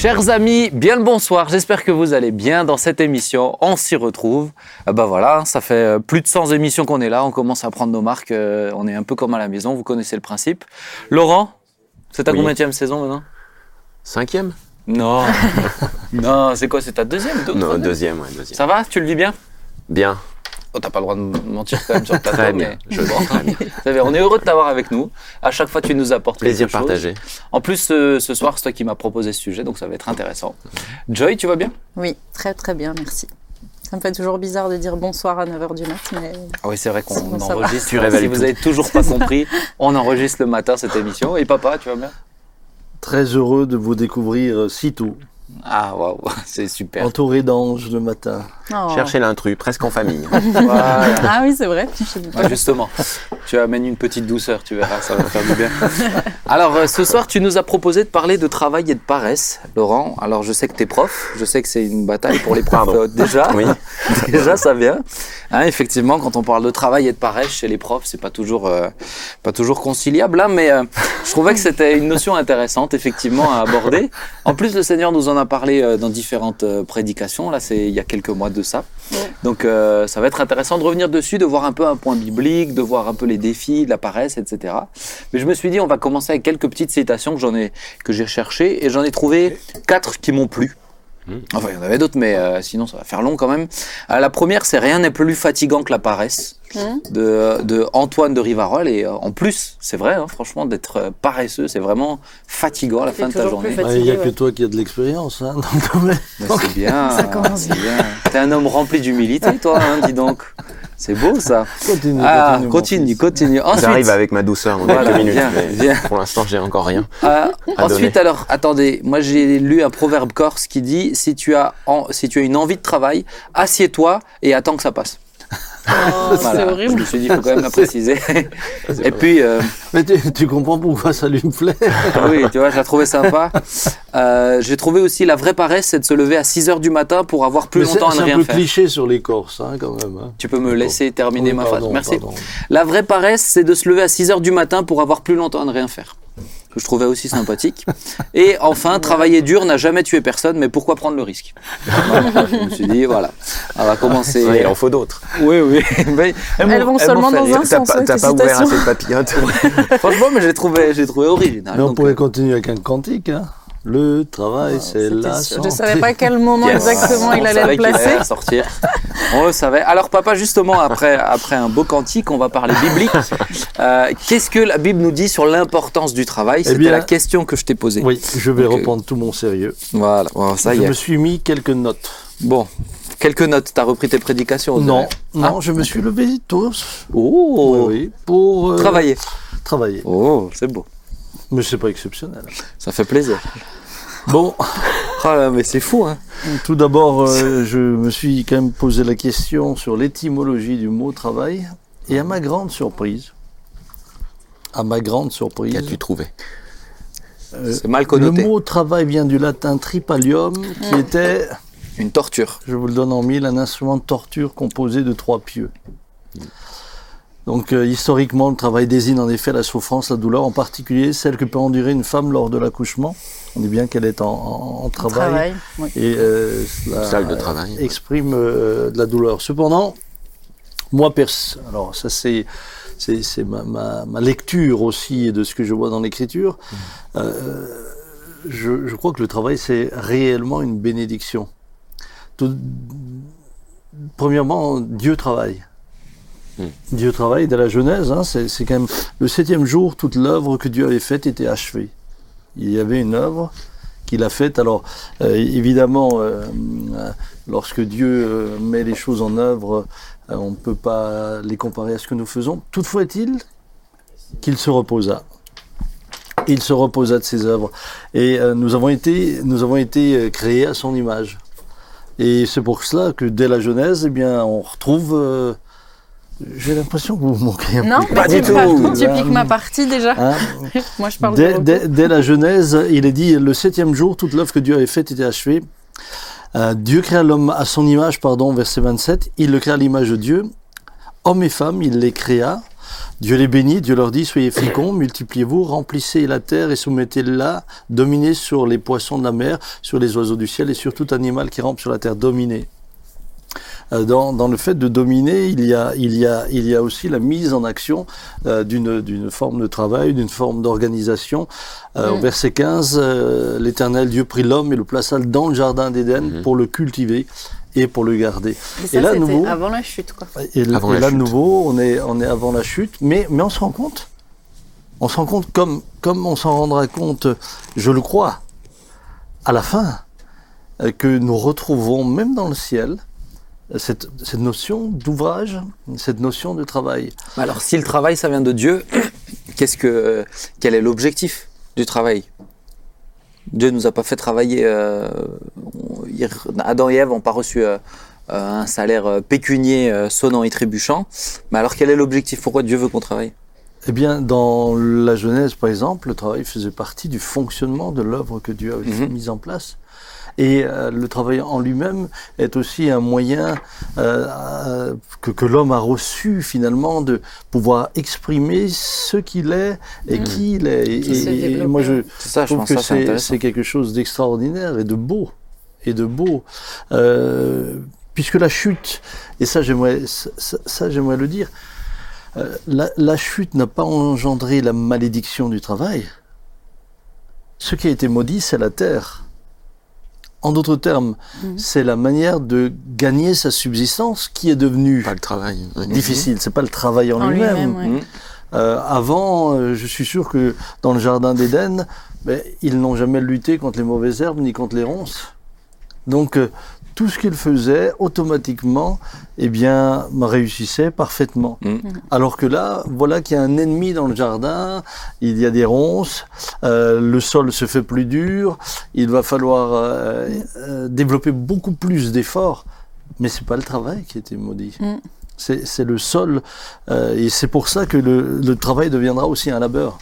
Chers amis, bien le bonsoir. J'espère que vous allez bien dans cette émission. On s'y retrouve. Ah bah voilà, ça fait euh, plus de 100 émissions qu'on est là. On commence à prendre nos marques. euh, On est un peu comme à la maison. Vous connaissez le principe. Laurent, c'est ta Oui. combienième saison maintenant? Cinquième? Non. non, c'est quoi C'est ta deuxième deux- Non, deuxième, ouais, deuxième. Ça va? Tu le vis bien? Bien, Oh, t'as pas le droit de mentir quand même sur le plateau. très mais- bien. Je bien. Ça va, On est heureux de t'avoir avec nous. À chaque fois, tu nous apportes Plaisir quelque chose. partagé. En plus, ce, ce soir, c'est toi qui m'as proposé ce sujet, donc ça va être intéressant. Joy, tu vas bien? Oui, très très bien, merci. Ça me fait toujours bizarre de dire bonsoir à 9h du mat, mais Ah Oui, c'est vrai qu'on Bon, enregistre. Tu révèles si vous tout. avez toujours pas compris, on enregistre le matin cette émission. Et papa, tu vas bien? Très heureux de vous découvrir si tôt, Ah, waouh, c'est super. entouré d'anges le matin. Oh. Cherchez l'intrus, presque en famille. Voilà. Ah oui, c'est vrai. justement, tu amènes une petite douceur, tu verras, ça va faire du bien. Alors, euh, ce soir, tu nous as proposé de parler de travail et de paresse, Laurent. Alors, je sais que tu es prof, je sais que c'est une bataille pour les profs Pardon. euh, déjà. Oui. déjà, ça vient. Hein, effectivement, quand on parle de travail et de paresse chez les profs, c'est pas toujours, euh, pas toujours conciliable, hein, mais euh, je trouvais que c'était une notion intéressante, effectivement, à aborder. En plus, le Seigneur nous en a parlé euh, dans différentes euh, prédications. Là, c'est il y a quelques mois de ça. Donc, euh, ça va être intéressant de revenir dessus, de voir un peu un point biblique, de voir un peu les défis, de la paresse, etc. Mais je me suis dit, on va commencer avec quelques petites citations que j'en ai, que j'ai recherchées, et j'en ai trouvé quatre qui m'ont plu. Enfin, il y en avait d'autres, mais euh, sinon, ça va faire long quand même. Euh, la première, c'est rien n'est plus fatigant que la paresse Hum. de, de Antoine de Rivarol. Et euh, en plus, c'est vrai, hein, franchement, d'être euh, paresseux, c'est vraiment fatigant à la fin de ta journée. Il n'y a que toi qui as de l'expérience hein. Mais c'est bien. Ça commence c'est bien. T'es un homme rempli d'humilité, toi, hein, dis donc. C'est beau ça. Continue, Ah, continue, continue, continue. Ensuite, J'arrive avec ma douceur dans Voilà, quelques minutes. viens, mais viens. Pour l'instant, j'ai encore rien. Euh, à ensuite, donner. alors, attendez, moi j'ai lu un proverbe corse qui dit si tu as, en- si tu as une envie de travail, assieds-toi et attends que ça passe. Oh, Voilà. C'est Je horrible. me suis dit, il faut quand même la C'est- préciser. c'est et puis, euh, Mais tu, tu comprends pourquoi ça lui me plaît oui, tu vois, j'ai trouvé sympa. Euh, j'ai trouvé aussi la vraie paresse, c'est de se lever à 6 heures du matin pour avoir plus Mais c'est longtemps à c'est ne un rien peu faire. cliché sur les Corses, hein, quand même. hein. Tu peux me laisser terminer Oui, ma pardon, phrase. Merci. pardon. La vraie paresse, c'est de se lever à 6 heures du matin pour avoir plus longtemps à ne rien faire. Que je trouvais aussi sympathique. Et enfin, travailler dur n'a jamais tué personne, mais pourquoi prendre le risque Voilà. Je me suis dit, voilà, on va commencer. Il en faut d'autres. Oui, oui. Mais Elles m'ont- vont seulement dans un sens, pas, ouais, t'as pas ouvert assez de papillotes. Franchement, mais j'ai trouvé, j'ai trouvé original. Mais on Donc, pourrait euh, continuer avec un cantique. hein. Le travail, c'est C'était la. Je savais pas à quel moment Yes. exactement il allait le placer. allait sortir. On le savait. Alors papa, justement, après, après un beau cantique, on va parler biblique. Euh, Qu'est-ce que la Bible nous dit sur l'importance du travail? C'était Eh bien- la question que je t'ai posée. Oui, je vais Donc, euh, reprendre tout mon sérieux. Voilà, Bon, ça y je est. me suis mis quelques notes. Bon, quelques notes. T'as repris tes prédications on Non, non, je me suis levé tôt. Oh, Oui, oui, pour euh, travailler. travailler. Oh, c'est beau. Mais c'est pas exceptionnel. Ça fait plaisir. Bon, là, mais c'est fou, hein. tout d'abord, euh, je me suis quand même posé la question sur l'étymologie du mot travail. Et à ma grande surprise, à ma grande surprise, Qu'as-tu trouvé? euh, C'est mal le connoté. mot travail vient du latin tripalium, qui était, Une torture. je vous le donne en mille, un instrument de torture composé de trois pieux. Donc euh, historiquement, le travail désigne en effet la souffrance, la douleur, en particulier celle que peut endurer une femme lors de l'accouchement. On dit bien qu'elle est en, en- en travail. Travail. oui. Et euh, cela Salle de travail. exprime euh, de la douleur. Cependant, moi, pers alors ça c'est c'est c'est ma, ma, ma lecture aussi de ce que je vois dans l'écriture. Euh, je, je crois que le travail c'est réellement une bénédiction. Tout- premièrement, Dieu travaille. Mm. Dieu travaille dès la Genèse. Hein, le septième jour, toute l'œuvre que Dieu avait faite était achevée. Il y avait une œuvre qu'il a faite. Alors, euh, évidemment, euh, euh, lorsque Dieu met les choses en œuvre, on ne peut pas les comparer à ce que nous faisons. Toutefois est-il qu'il se reposa. Il se reposa de ses œuvres. Et nous avons été, créés à son image. Et c'est pour cela que dès la Genèse, eh on retrouve. J'ai l'impression que vous vous moquez un Non, peu. mais Pas tu, du pas- tout. tu piques ma partie déjà. Hein Moi, je parle Dès, de dès- dès la Genèse, il est dit le septième jour, toute l'œuvre que Dieu avait faite était achevée. Euh, Dieu créa l'homme à son image, pardon, verset 27. Il le créa à l'image de Dieu. Hommes et femmes, il les créa. Dieu les bénit, Dieu leur dit, soyez féconds, multipliez-vous, remplissez la terre et soumettez-la, dominez sur les poissons de la mer, sur les oiseaux du ciel et sur tout animal qui rampe sur la terre, dominez. Euh, Dans, dans le fait de dominer, il y a, il y a, il y a aussi la mise en action euh, d'une d'une forme de travail, d'une forme d'organisation. Euh, Au Mm. verset 15, euh, l'Éternel Dieu prit l'homme et le plaça dans le jardin d'Éden Mhm. pour le cultiver et pour le garder. Mais ça, Et là, nouveau- avant la chute, quoi. Et, l- Avant et la là, de chute. nouveau, on est, on est avant la chute, mais, mais on se rend compte. On se rend compte comme, comme on s'en rendra compte, je le crois, à la fin, que nous retrouvons, même dans le ciel, euh, cette, cette notion d'ouvrage, cette notion de travail. Alors, si le travail, ça vient de Dieu, qu'est-ce que, quel est l'objectif du travail? Dieu nous a pas fait travailler. euh, Adam et Ève n'ont pas reçu euh, euh, un salaire euh, pécunier euh, sonnant et trébuchant. Mais alors, quel est l'objectif? Pourquoi Dieu veut qu'on travaille? Eh bien, dans la Genèse, par exemple, le travail faisait partie du fonctionnement de l'œuvre que Dieu avait Mhm. mise en place. Et euh, le travail en lui-même est aussi un moyen euh, euh, que, que l'homme a reçu finalement de pouvoir exprimer ce qu'il est et Mhm. qui il est. Et, moi, je, C'est ça, je trouve pense que c'est quelque chose d'extraordinaire et de beau. Et de beau. Euh, puisque la chute, et ça j'aimerais ça, ça- ça, j'aimerais le dire, euh, la, la chute n'a pas engendré la malédiction du travail. Ce qui a été maudit, c'est la terre. En d'autres termes, Mhm. c'est la manière de gagner sa subsistance qui est devenue Pas le travail. difficile. C'est pas le travail en, En lui-même. ouais. Mhm. Euh, avant, euh, je suis sûr que dans le jardin d'Éden, ben, ils n'ont jamais lutté contre les mauvaises herbes ni contre les ronces. Donc, euh, tout ce qu'ils faisaient, automatiquement, eh bien, réussissait parfaitement. Mm. Alors que là, voilà qu'il y a un ennemi dans le jardin, il y a des ronces, euh, le sol se fait plus dur, il va falloir euh, euh, développer beaucoup plus d'efforts. Mais c'est pas le travail qui a été maudit. Mm. C'est le sol, euh, et c'est pour ça que le, le travail deviendra aussi un labeur.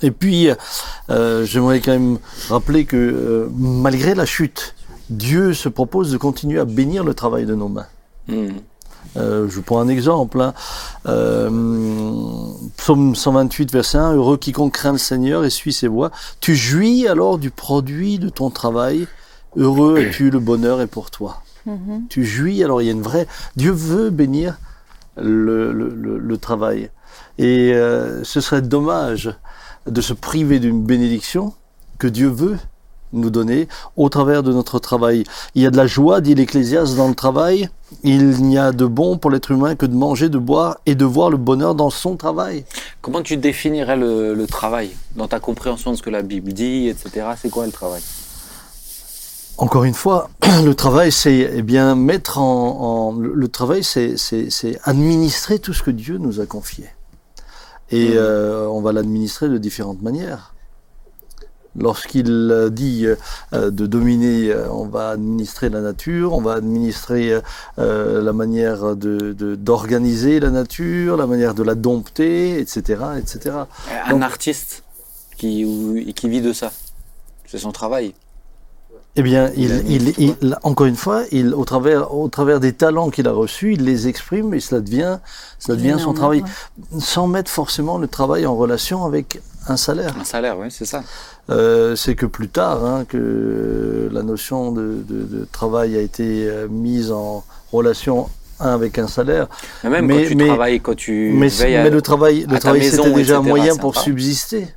Et puis, euh, j'aimerais quand même rappeler que euh, malgré la chute, Dieu se propose de continuer à bénir le travail de nos mains. Mhm. Euh, je prends un exemple. hein. Euh, psaume 128, verset 1. Heureux quiconque craint le Seigneur et suit ses voies. Tu jouis alors du produit de ton travail. Heureux es-tu, le bonheur est pour toi. Mhm. Tu jouis, alors il y a une vraie... Dieu veut bénir le, le- le- le travail. Et euh, ce serait dommage de se priver d'une bénédiction que Dieu veut nous donner au travers de notre travail. Il y a de la joie, dit l'Ecclésiaste, dans le travail. Il n'y a de bon pour l'être humain que de manger, de boire et de voir le bonheur dans son travail. Comment tu définirais le, le travail dans ta compréhension de ce que la Bible dit, etc. C'est quoi le travail? Encore une fois, le travail, c'est eh bien mettre en, en- le travail, c'est administrer tout ce que Dieu nous a confié. Et Mhm. euh, on va l'administrer de différentes manières. Lorsqu'il euh, dit euh, de dominer, euh, on va administrer la nature, on va administrer euh, euh, la manière de de- d'organiser la nature, la manière de la dompter, etc., etc. Un Donc- artiste qui, qui vit de ça. C'est son travail. Eh bien, Il il, il, il- encore une fois, il, au, travers, au travers des talents qu'il a reçus, il les exprime et cela devient, cela devient son travail, sans mettre forcément le travail en relation avec un salaire. Un salaire, oui, c'est ça. Euh, c'est que plus tard hein, que la notion de, de- de travail a été euh, mise en relation un avec un salaire. Mais même Mais- quand tu mais- travailles, quand tu mais veilles à- mais le travail, le travail c'était déjà un moyen pour subsister.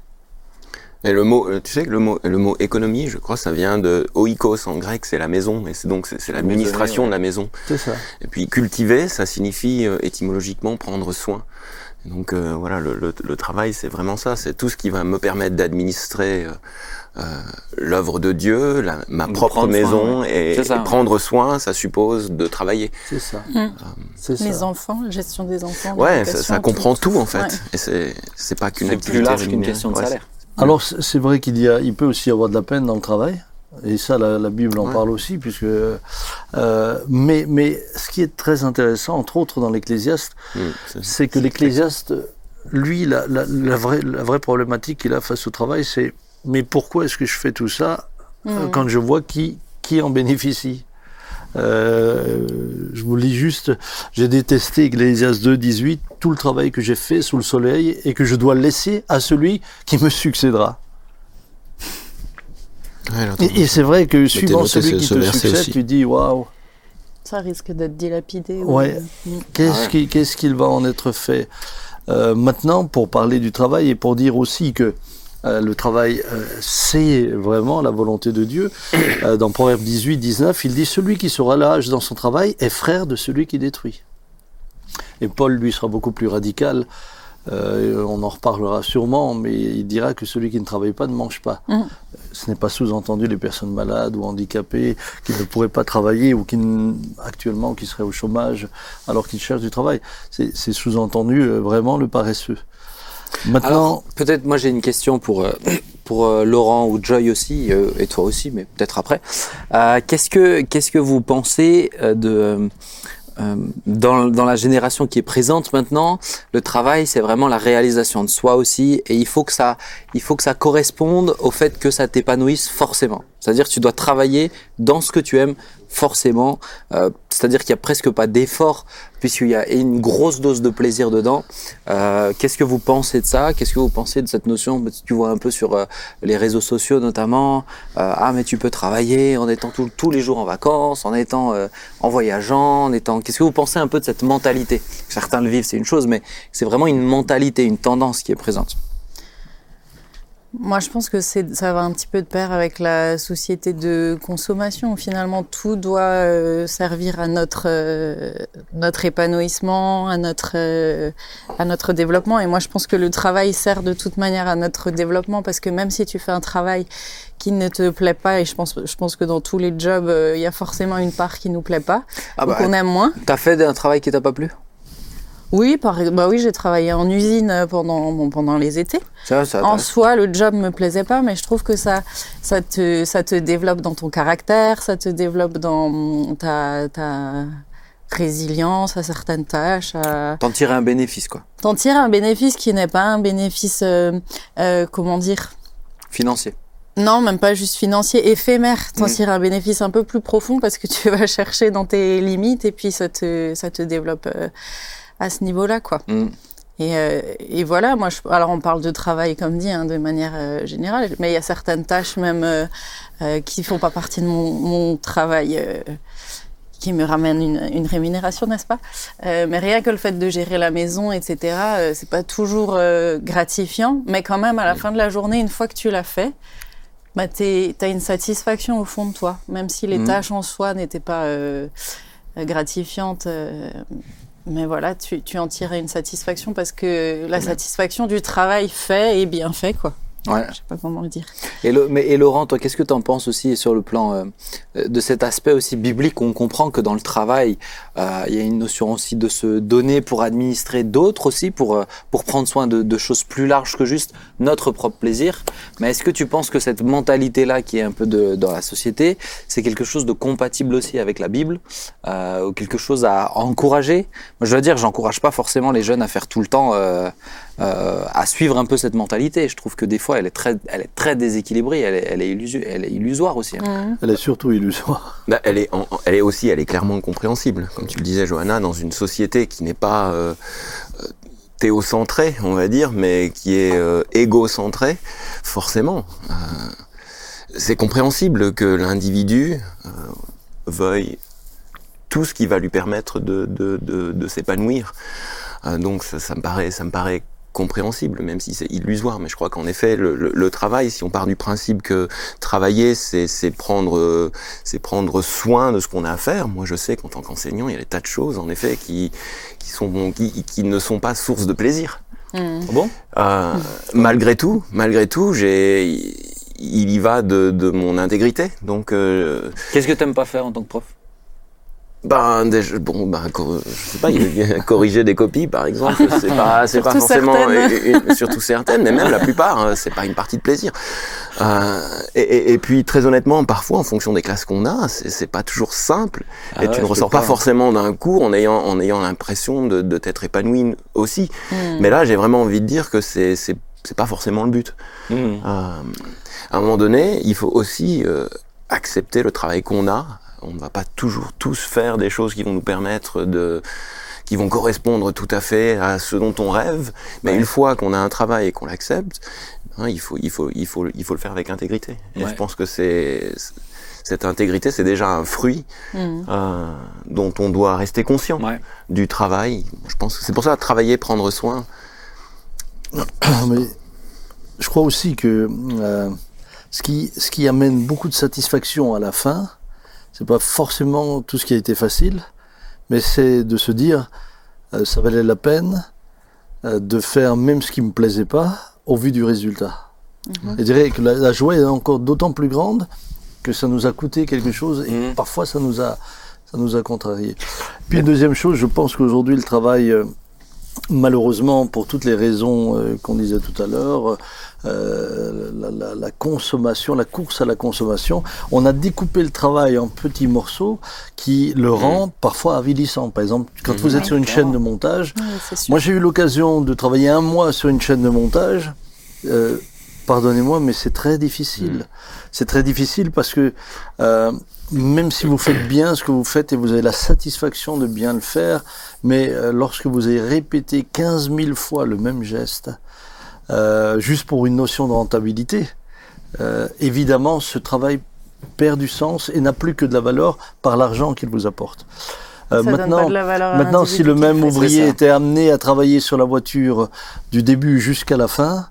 Et le mot, euh, tu sais que le mot, le mot économie, je crois, ça vient de oikos en grec, c'est la maison, et c'est donc c'est l'administration ouais. de la maison. C'est ça. Et puis cultiver, ça signifie étymologiquement prendre soin. Donc euh, voilà, le, le, le travail, c'est vraiment ça, c'est tout ce qui va me permettre d'administrer euh, euh, l'œuvre de Dieu, la, ma De propre soin, maison, et, C'est ça, et ouais. prendre soin, ça suppose de travailler. C'est ça. Mm. C'est Les ça. enfants, la gestion des enfants. Ouais, ça, comprend tout, en fait. Ouais. Et c'est c'est pas qu'une C'est plus large qu'une question de Ouais, salaire. Alors c'est c'est vrai qu'il y a, il peut aussi y avoir de la peine dans le travail, et ça la, la Bible en Ouais. parle aussi, puisque. euh, mais mais ce qui est très intéressant, entre autres dans l'Ecclésiaste, c'est- que l'Ecclésiaste, lui, la, la, la vraie la vraie problématique qu'il a face au travail, c'est mais pourquoi est-ce que je fais tout ça euh, Mm. quand je vois qui qui en bénéficie? Euh, je vous lis juste, j'ai détesté Ecclésias 2, 18, tout le travail que j'ai fait sous le soleil et que je dois laisser à celui qui me succédera. Ouais, Et, et c'est vrai que suivant noté celui ce- qui te succède, aussi. tu dis waouh, Ça risque d'être dilapidé. ou- Ouais. Qu'est-ce Ah qu'est-ce qu'il va en être fait? Euh, Maintenant, pour parler du travail et pour dire aussi que euh, le travail, euh, c'est vraiment la volonté de Dieu. Euh, dans Proverbe 18, 19, il dit Celui qui se relâche dans son travail est frère de celui qui détruit. Et Paul, lui, sera beaucoup plus radical. Euh, on en reparlera sûrement, mais il dira que celui qui ne travaille pas ne mange pas. Mm. Ce n'est pas sous-entendu les personnes malades ou handicapées qui ne pourraient pas travailler ou qui actuellement qui seraient au chômage alors qu'ils cherchent du travail. C'est sous-entendu euh, vraiment le paresseux. Maintenant, peut-être, moi j'ai une question pour, euh, euh, Laurent ou Joy aussi, et toi aussi, mais peut-être après. Qu'est-ce, que, vous pensez de. Euh, dans, dans la génération qui est présente maintenant, le travail, c'est vraiment la réalisation de soi aussi, et il faut que ça, il faut que ça corresponde au fait que ça t'épanouisse forcément. C'est-à-dire tu dois travailler dans ce que tu aimes forcément. Euh, c'est-à-dire qu'il y a presque pas d'effort puisqu'il y a une grosse dose de plaisir dedans. Euh, Qu'est-ce que vous pensez de ça? Qu'est-ce que vous pensez de cette notion? Tu vois un peu sur euh, les réseaux sociaux notamment. Euh, ah mais tu peux travailler en étant tout- tous les jours en vacances, en étant euh, en voyageant, en étant. Qu'est-ce que vous pensez un peu de cette mentalité? Certains le vivent, c'est une chose, mais c'est vraiment une mentalité, une tendance qui est présente. Moi, je pense que ça va un petit peu de pair avec la société de consommation. Finalement, tout doit euh, servir à notre euh, notre épanouissement, à notre euh, à notre développement. Et moi, je pense que le travail sert de toute manière à notre développement parce que même si tu fais un travail qui ne te plaît pas, et je pense je pense que dans tous les jobs, euh, il y a forcément une part qui nous plaît pas, Ah donc bah, on aime moins. t'as fait un travail qui t'a pas plu? Oui, par, bah oui, j'ai travaillé en usine pendant bon, pendant les étés. Ça, ça En soi, le job me plaisait pas, mais je trouve que ça, ça te, ça te développe dans ton caractère, ça te développe dans ta, ta résilience à certaines tâches, à T'en tirer un bénéfice quoi, t'en tirer un bénéfice qui n'est pas un bénéfice, euh, euh, comment dire, financier. non, même pas juste financier, éphémère. T'en Mhm. tires un bénéfice un peu plus profond parce que tu vas chercher dans tes limites et puis ça te, ça te développe euh, à ce niveau-là, quoi. Mm. Et, euh, et voilà, moi, je, alors on parle de travail comme dit, hein, de manière euh, générale, mais il y a certaines tâches même euh, euh, qui font pas partie de mon, mon travail, qui me ramènent une, une rémunération, n'est-ce pas? Mais rien que le fait de gérer la maison, etc., c'est pas toujours gratifiant, mais quand même à la fin de la journée, une fois que tu l'as fait, bah, tu as une satisfaction au fond de toi, même si les Mhm. tâches en soi n'étaient pas gratifiantes. Mais voilà, tu, tu en tirais une satisfaction parce que la satisfaction du travail fait et bien fait, quoi. Ouais. Je sais pas comment le dire. Et, le- mais, et Laurent, toi, qu'est-ce que tu en penses aussi sur le plan euh, de cet aspect aussi biblique? Où on comprend que dans le travail, euh, il y a une notion aussi de se donner pour administrer d'autres aussi, pour, euh, pour prendre soin de, de choses plus larges que juste notre propre plaisir. Mais est-ce que tu penses que cette mentalité-là qui est un peu de, dans la société, c'est quelque chose de compatible aussi avec la Bible euh, ou quelque chose à encourager? Moi, je dois dire, j'encourage pas forcément les jeunes à faire tout le temps... Euh, euh, à suivre un peu cette mentalité. Je trouve que des fois, elle est très, elle est très déséquilibrée, elle est, elle est, illusu- elle est illusoire aussi. hein. elle est surtout illusoire. Bah, elle, est en- elle est aussi, elle est clairement compréhensible. Comme tu le disais, Johanna, dans une société qui n'est pas euh, euh, théocentrée, on va dire, mais qui est euh, égocentrée, forcément. euh, c'est compréhensible que l'individu euh, veuille tout ce qui va lui permettre de, de, de, de s'épanouir. Euh, donc ça, ça me paraît, ça me paraît compréhensible, même si c'est illusoire. Mais je crois qu'en effet, le, le- le travail, si on part du principe que travailler, c'est c'est prendre, euh, c'est prendre soin de ce qu'on a à faire. Moi, je sais qu'en tant qu'enseignant, il y a des tas de choses, en effet, qui qui sont qui, qui ne sont pas source de plaisir. Mhm. Bon? Euh, malgré tout, malgré tout, j'ai il y va de, de mon intégrité. Donc, euh, Qu'est-ce que t'aimes pas faire en tant que prof? Ben, déjà, bon, ben, je sais pas, corriger des copies, par exemple, c'est pas, c'est pas Surtout forcément, certaines. une- surtout certaines, mais même la plupart, hein, c'est pas une partie de plaisir. Euh, et, et- et puis, très honnêtement, parfois, en fonction des classes qu'on a, c'est pas toujours simple, Ah et ouais, tu ne ressors pas forcément d'un cours en ayant, en ayant l'impression de, de t'être épanoui aussi. Mhm. Mais là, j'ai vraiment envie de dire que c'est, c'est, c'est pas forcément le but. Mmh. Euh, à un moment donné, il faut aussi euh, accepter le travail qu'on a, On ne va pas toujours tous faire des choses qui vont nous permettre de qui vont correspondre tout à fait à ce dont on rêve. Mais une fois qu'on a un travail et qu'on l'accepte, hein, il, faut, il, faut, il, faut, il faut le faire avec intégrité. Et je pense que c'est cette intégrité, c'est déjà un fruit mmh. euh, dont on doit rester conscient du travail. Je pense que c'est pour ça travailler, prendre soin. Mais je crois aussi que euh, ce, qui, ce qui amène beaucoup de satisfaction à la fin, c'est pas forcément tout ce qui a été facile, mais c'est de se dire euh, ça valait la peine euh, de faire même ce qui me plaisait pas au vu du résultat. Mhm. Et je dirais que la, joie est encore d'autant plus grande que ça nous a coûté quelque chose et mhm. parfois ça nous a ça nous a contrarié. Puis une deuxième chose, je pense qu'aujourd'hui le travail euh, malheureusement, pour toutes les raisons qu'on disait tout à l'heure, euh, la, la, consommation, la course à la consommation. On a découpé le travail en petits morceaux qui le mmh. rend parfois avilissant. Par exemple, quand mmh. vous êtes sur une chaîne de montage, moi j'ai eu l'occasion de travailler un mois sur une chaîne de montage. Euh, pardonnez-moi, mais c'est très difficile. Mmh. C'est très difficile parce que euh, même si vous faites bien ce que vous faites et vous avez la satisfaction de bien le faire, mais euh, lorsque vous avez répété 15 000 fois le même geste, euh, juste pour une notion de rentabilité, euh, évidemment, ce travail perd du sens et n'a plus que de la valeur par l'argent qu'il vous apporte. Euh, maintenant, maintenant si le même ouvrier était amené à travailler sur la voiture du début jusqu'à la fin,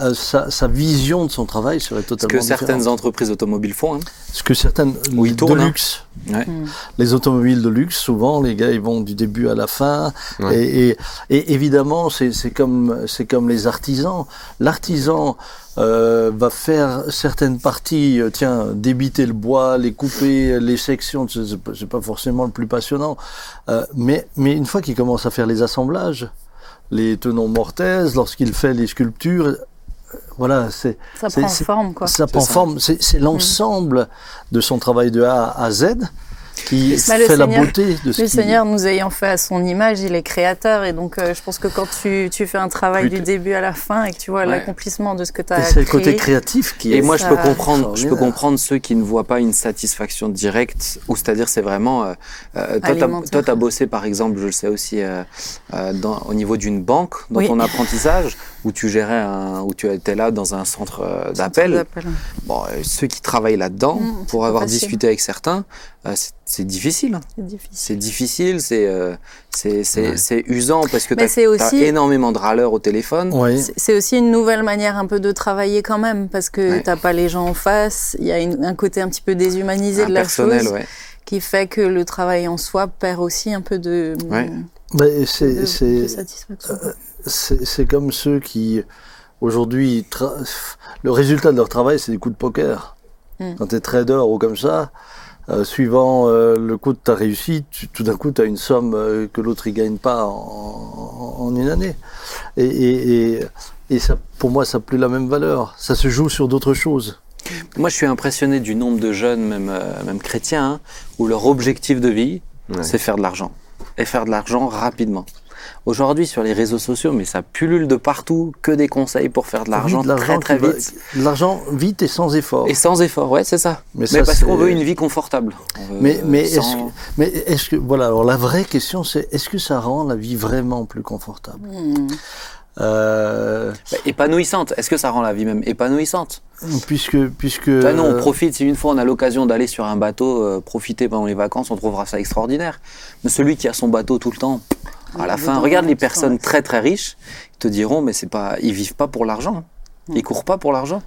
euh, sa, vision de son travail serait totalement Ce que certaines entreprises automobiles font. Hein. Ce que certaines de hein. luxe. Hmm. Les automobiles de luxe, souvent, les gars, ils vont du début à la fin. Et, évidemment, c'est comme, comme les artisans. L'artisan euh, va faire certaines parties, euh, tiens, débiter le bois, les couper, les sections, c'est pas forcément le plus passionnant. mais, mais une fois qu'il commence à faire les assemblages, les tenons mortaises, lorsqu'il fait les sculptures, voilà, c'est ça prend forme quoi. Ça prend forme. C'est l'ensemble de son travail de A à Z qui bah, fait la beauté de ce Le Seigneur nous ayant fait à son image, il est créateur. Et donc, euh, je pense que quand tu, tu fais un travail du début à la fin et que tu vois l'accomplissement de ce que tu as créé. C'est le côté créatif qui Et moi, je peux, comprendre, je peux comprendre ceux qui ne voient pas une satisfaction directe, ou c'est-à-dire, c'est vraiment. Euh, euh toi, tu as, bossé, par exemple, je le sais aussi, euh, dans, au niveau d'une banque, dans ton apprentissage, où tu gérais un, où tu étais là dans un centre d'appel. Bon, ceux qui travaillent là-dedans, mmh, pour avoir discuté avec certains, c'est difficile. C'est difficile, c'est euh, c'est usant parce que tu as, énormément de râleurs au téléphone. C'est aussi une nouvelle manière un peu de travailler quand même parce que tu t'as pas les gens en face. Il y a un côté un petit peu déshumanisé de la chose qui fait que le travail en soi perd aussi un peu de, de, satisfaction. C'est comme ceux qui aujourd'hui le résultat de leur travail c'est des coups de poker. Hmm. Quand tu es trader ou comme ça, euh, suivant euh, le coût de ta réussite, tout d'un coup, tu as une somme euh, que l'autre ne gagne pas en, une année. Et, et, ça, pour moi, ça n'a plus la même valeur. Ça se joue sur d'autres choses. Moi, je suis impressionné du nombre de jeunes, même, même chrétiens, hein, où leur objectif de vie, c'est faire de l'argent. Et faire de l'argent rapidement. Aujourd'hui, sur les réseaux sociaux, mais ça pullule de partout, que des conseils pour faire de l'argent très très vite. L'argent vite et sans effort. Et sans effort, ouais, c'est ça. Mais, parce qu'on veut une vie confortable. Mais, mais est-ce que, mais est-ce que, voilà, alors la vraie question c'est, est-ce que ça rend la vie vraiment plus confortable? Hmm. Euh... Bah, épanouissante. Est-ce que ça rend la vie même épanouissante? Puisque, puisque. Bah non, on profite. Si une fois on a l'occasion d'aller sur un bateau, euh, profiter pendant les vacances, on trouvera ça extraordinaire. Mais celui qui a son bateau tout le temps, à la fin, regarde les personnes très très riches, ils te diront, mais c'est pas, ils vivent pas pour l'argent. Ils courent pas pour l'argent.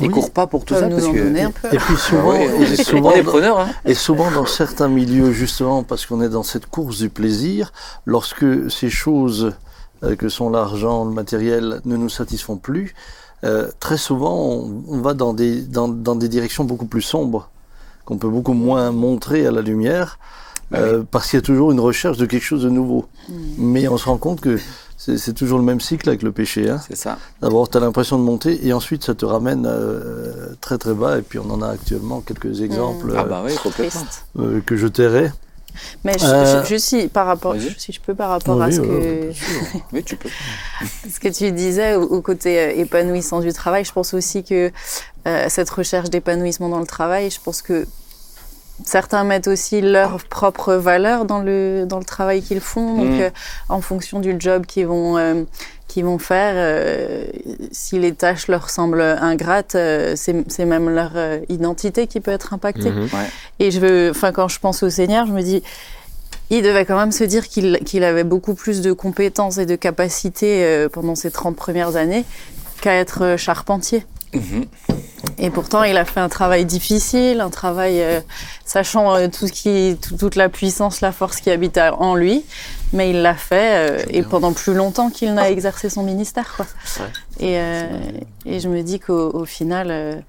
Ils courent pas pour tout ça parce que. Et puis souvent, et, souvent dans, hein. et souvent dans certains milieux justement parce qu'on est dans cette course du plaisir, lorsque ces choses euh, que sont l'argent, le matériel ne nous satisfont plus, euh, très souvent on, va dans des dans, dans des directions beaucoup plus sombres qu'on peut beaucoup moins montrer à la lumière. Bah euh, parce qu'il y a toujours une recherche de quelque chose de nouveau. Hmm. Mais on se rend compte que c'est toujours le même cycle avec le péché. Hein. C'est ça. D'abord, tu as l'impression de monter et ensuite, ça te ramène euh, très très bas. Et puis, on en a actuellement quelques exemples ah bah oui, euh, que je tairai. Mais je, suis par rapport, si je peux par rapport à ce que oui, tu peux. ce que tu disais au, côté épanouissant du travail, je pense aussi que cette recherche d'épanouissement dans le travail, je pense que certains mettent aussi leurs propres valeurs dans le, dans le travail qu'ils font. Donc, Mm. euh, en fonction du job qu'ils vont, euh, qu'ils vont faire, euh, si les tâches leur semblent ingrates, euh, c'est c'est même leur euh, identité qui peut être impactée. Mhm. Et je veux, enfin, quand je pense au Seigneur, je me dis, il devait quand même se dire qu'il avait beaucoup plus de compétences et de capacités euh, pendant ces 30 premières années qu'à être charpentier. Et pourtant, il a fait un travail difficile, un travail euh, sachant euh, tout ce qui, tout- toute la puissance, la force qui habite en lui, mais il l'a fait euh, et pendant plus longtemps qu'il n'a exercé son ministère. Quoi. Ouais. Et, et je me dis qu'au au final,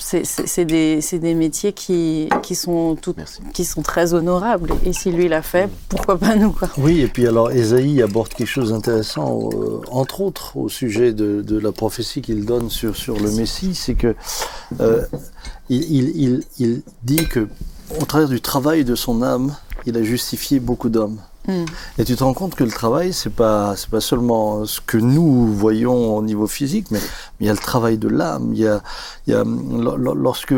c'est- des, métiers qui, qui, sont tout, Merci. qui sont très honorables. Et si lui l'a fait, pourquoi pas nous quoi? Oui, et puis alors Ésaïe aborde quelque chose d'intéressant, euh, entre autres au sujet de, de la prophétie qu'il donne sur, sur le Messie, c'est que euh, il, il, il, il dit que au travers du travail de son âme, il a justifié beaucoup d'hommes. Mm. Et tu te rends compte que le travail, c'est pas c'est pas seulement ce que nous voyons au niveau physique, mais il y a le travail de l'âme. Il y a il y a lo- lo- lorsque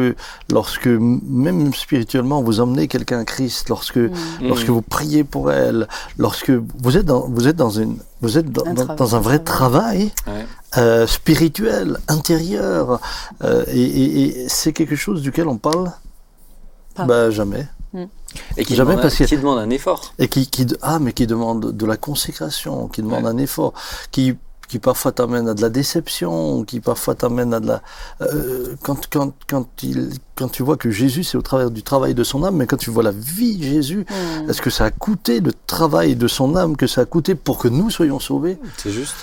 lorsque même spirituellement vous emmenez quelqu'un à Christ, lorsque Mm. lorsque vous priez pour elle, lorsque vous êtes dans, vous êtes dans une, vous êtes dans, Un dans- travail, dans un un vrai travail. travail Ouais. euh, spirituel, intérieur, euh, et, et- et c'est quelque chose duquel on parle Pas. bah, jamais, Et qui Jamais demande, parce que- qui demande un effort. et qui, qui ah mais qui demande de la consécration, qui demande Ouais. un effort, qui qui parfois t'amène à de la déception, qui parfois t'amène à de la euh, quand quand quand il quand tu vois que Jésus c'est au travers du travail de son âme, mais quand tu vois la vie de Jésus, est-ce que ça a coûté le travail de son âme que ça a coûté pour que nous soyons sauvés? C'est juste.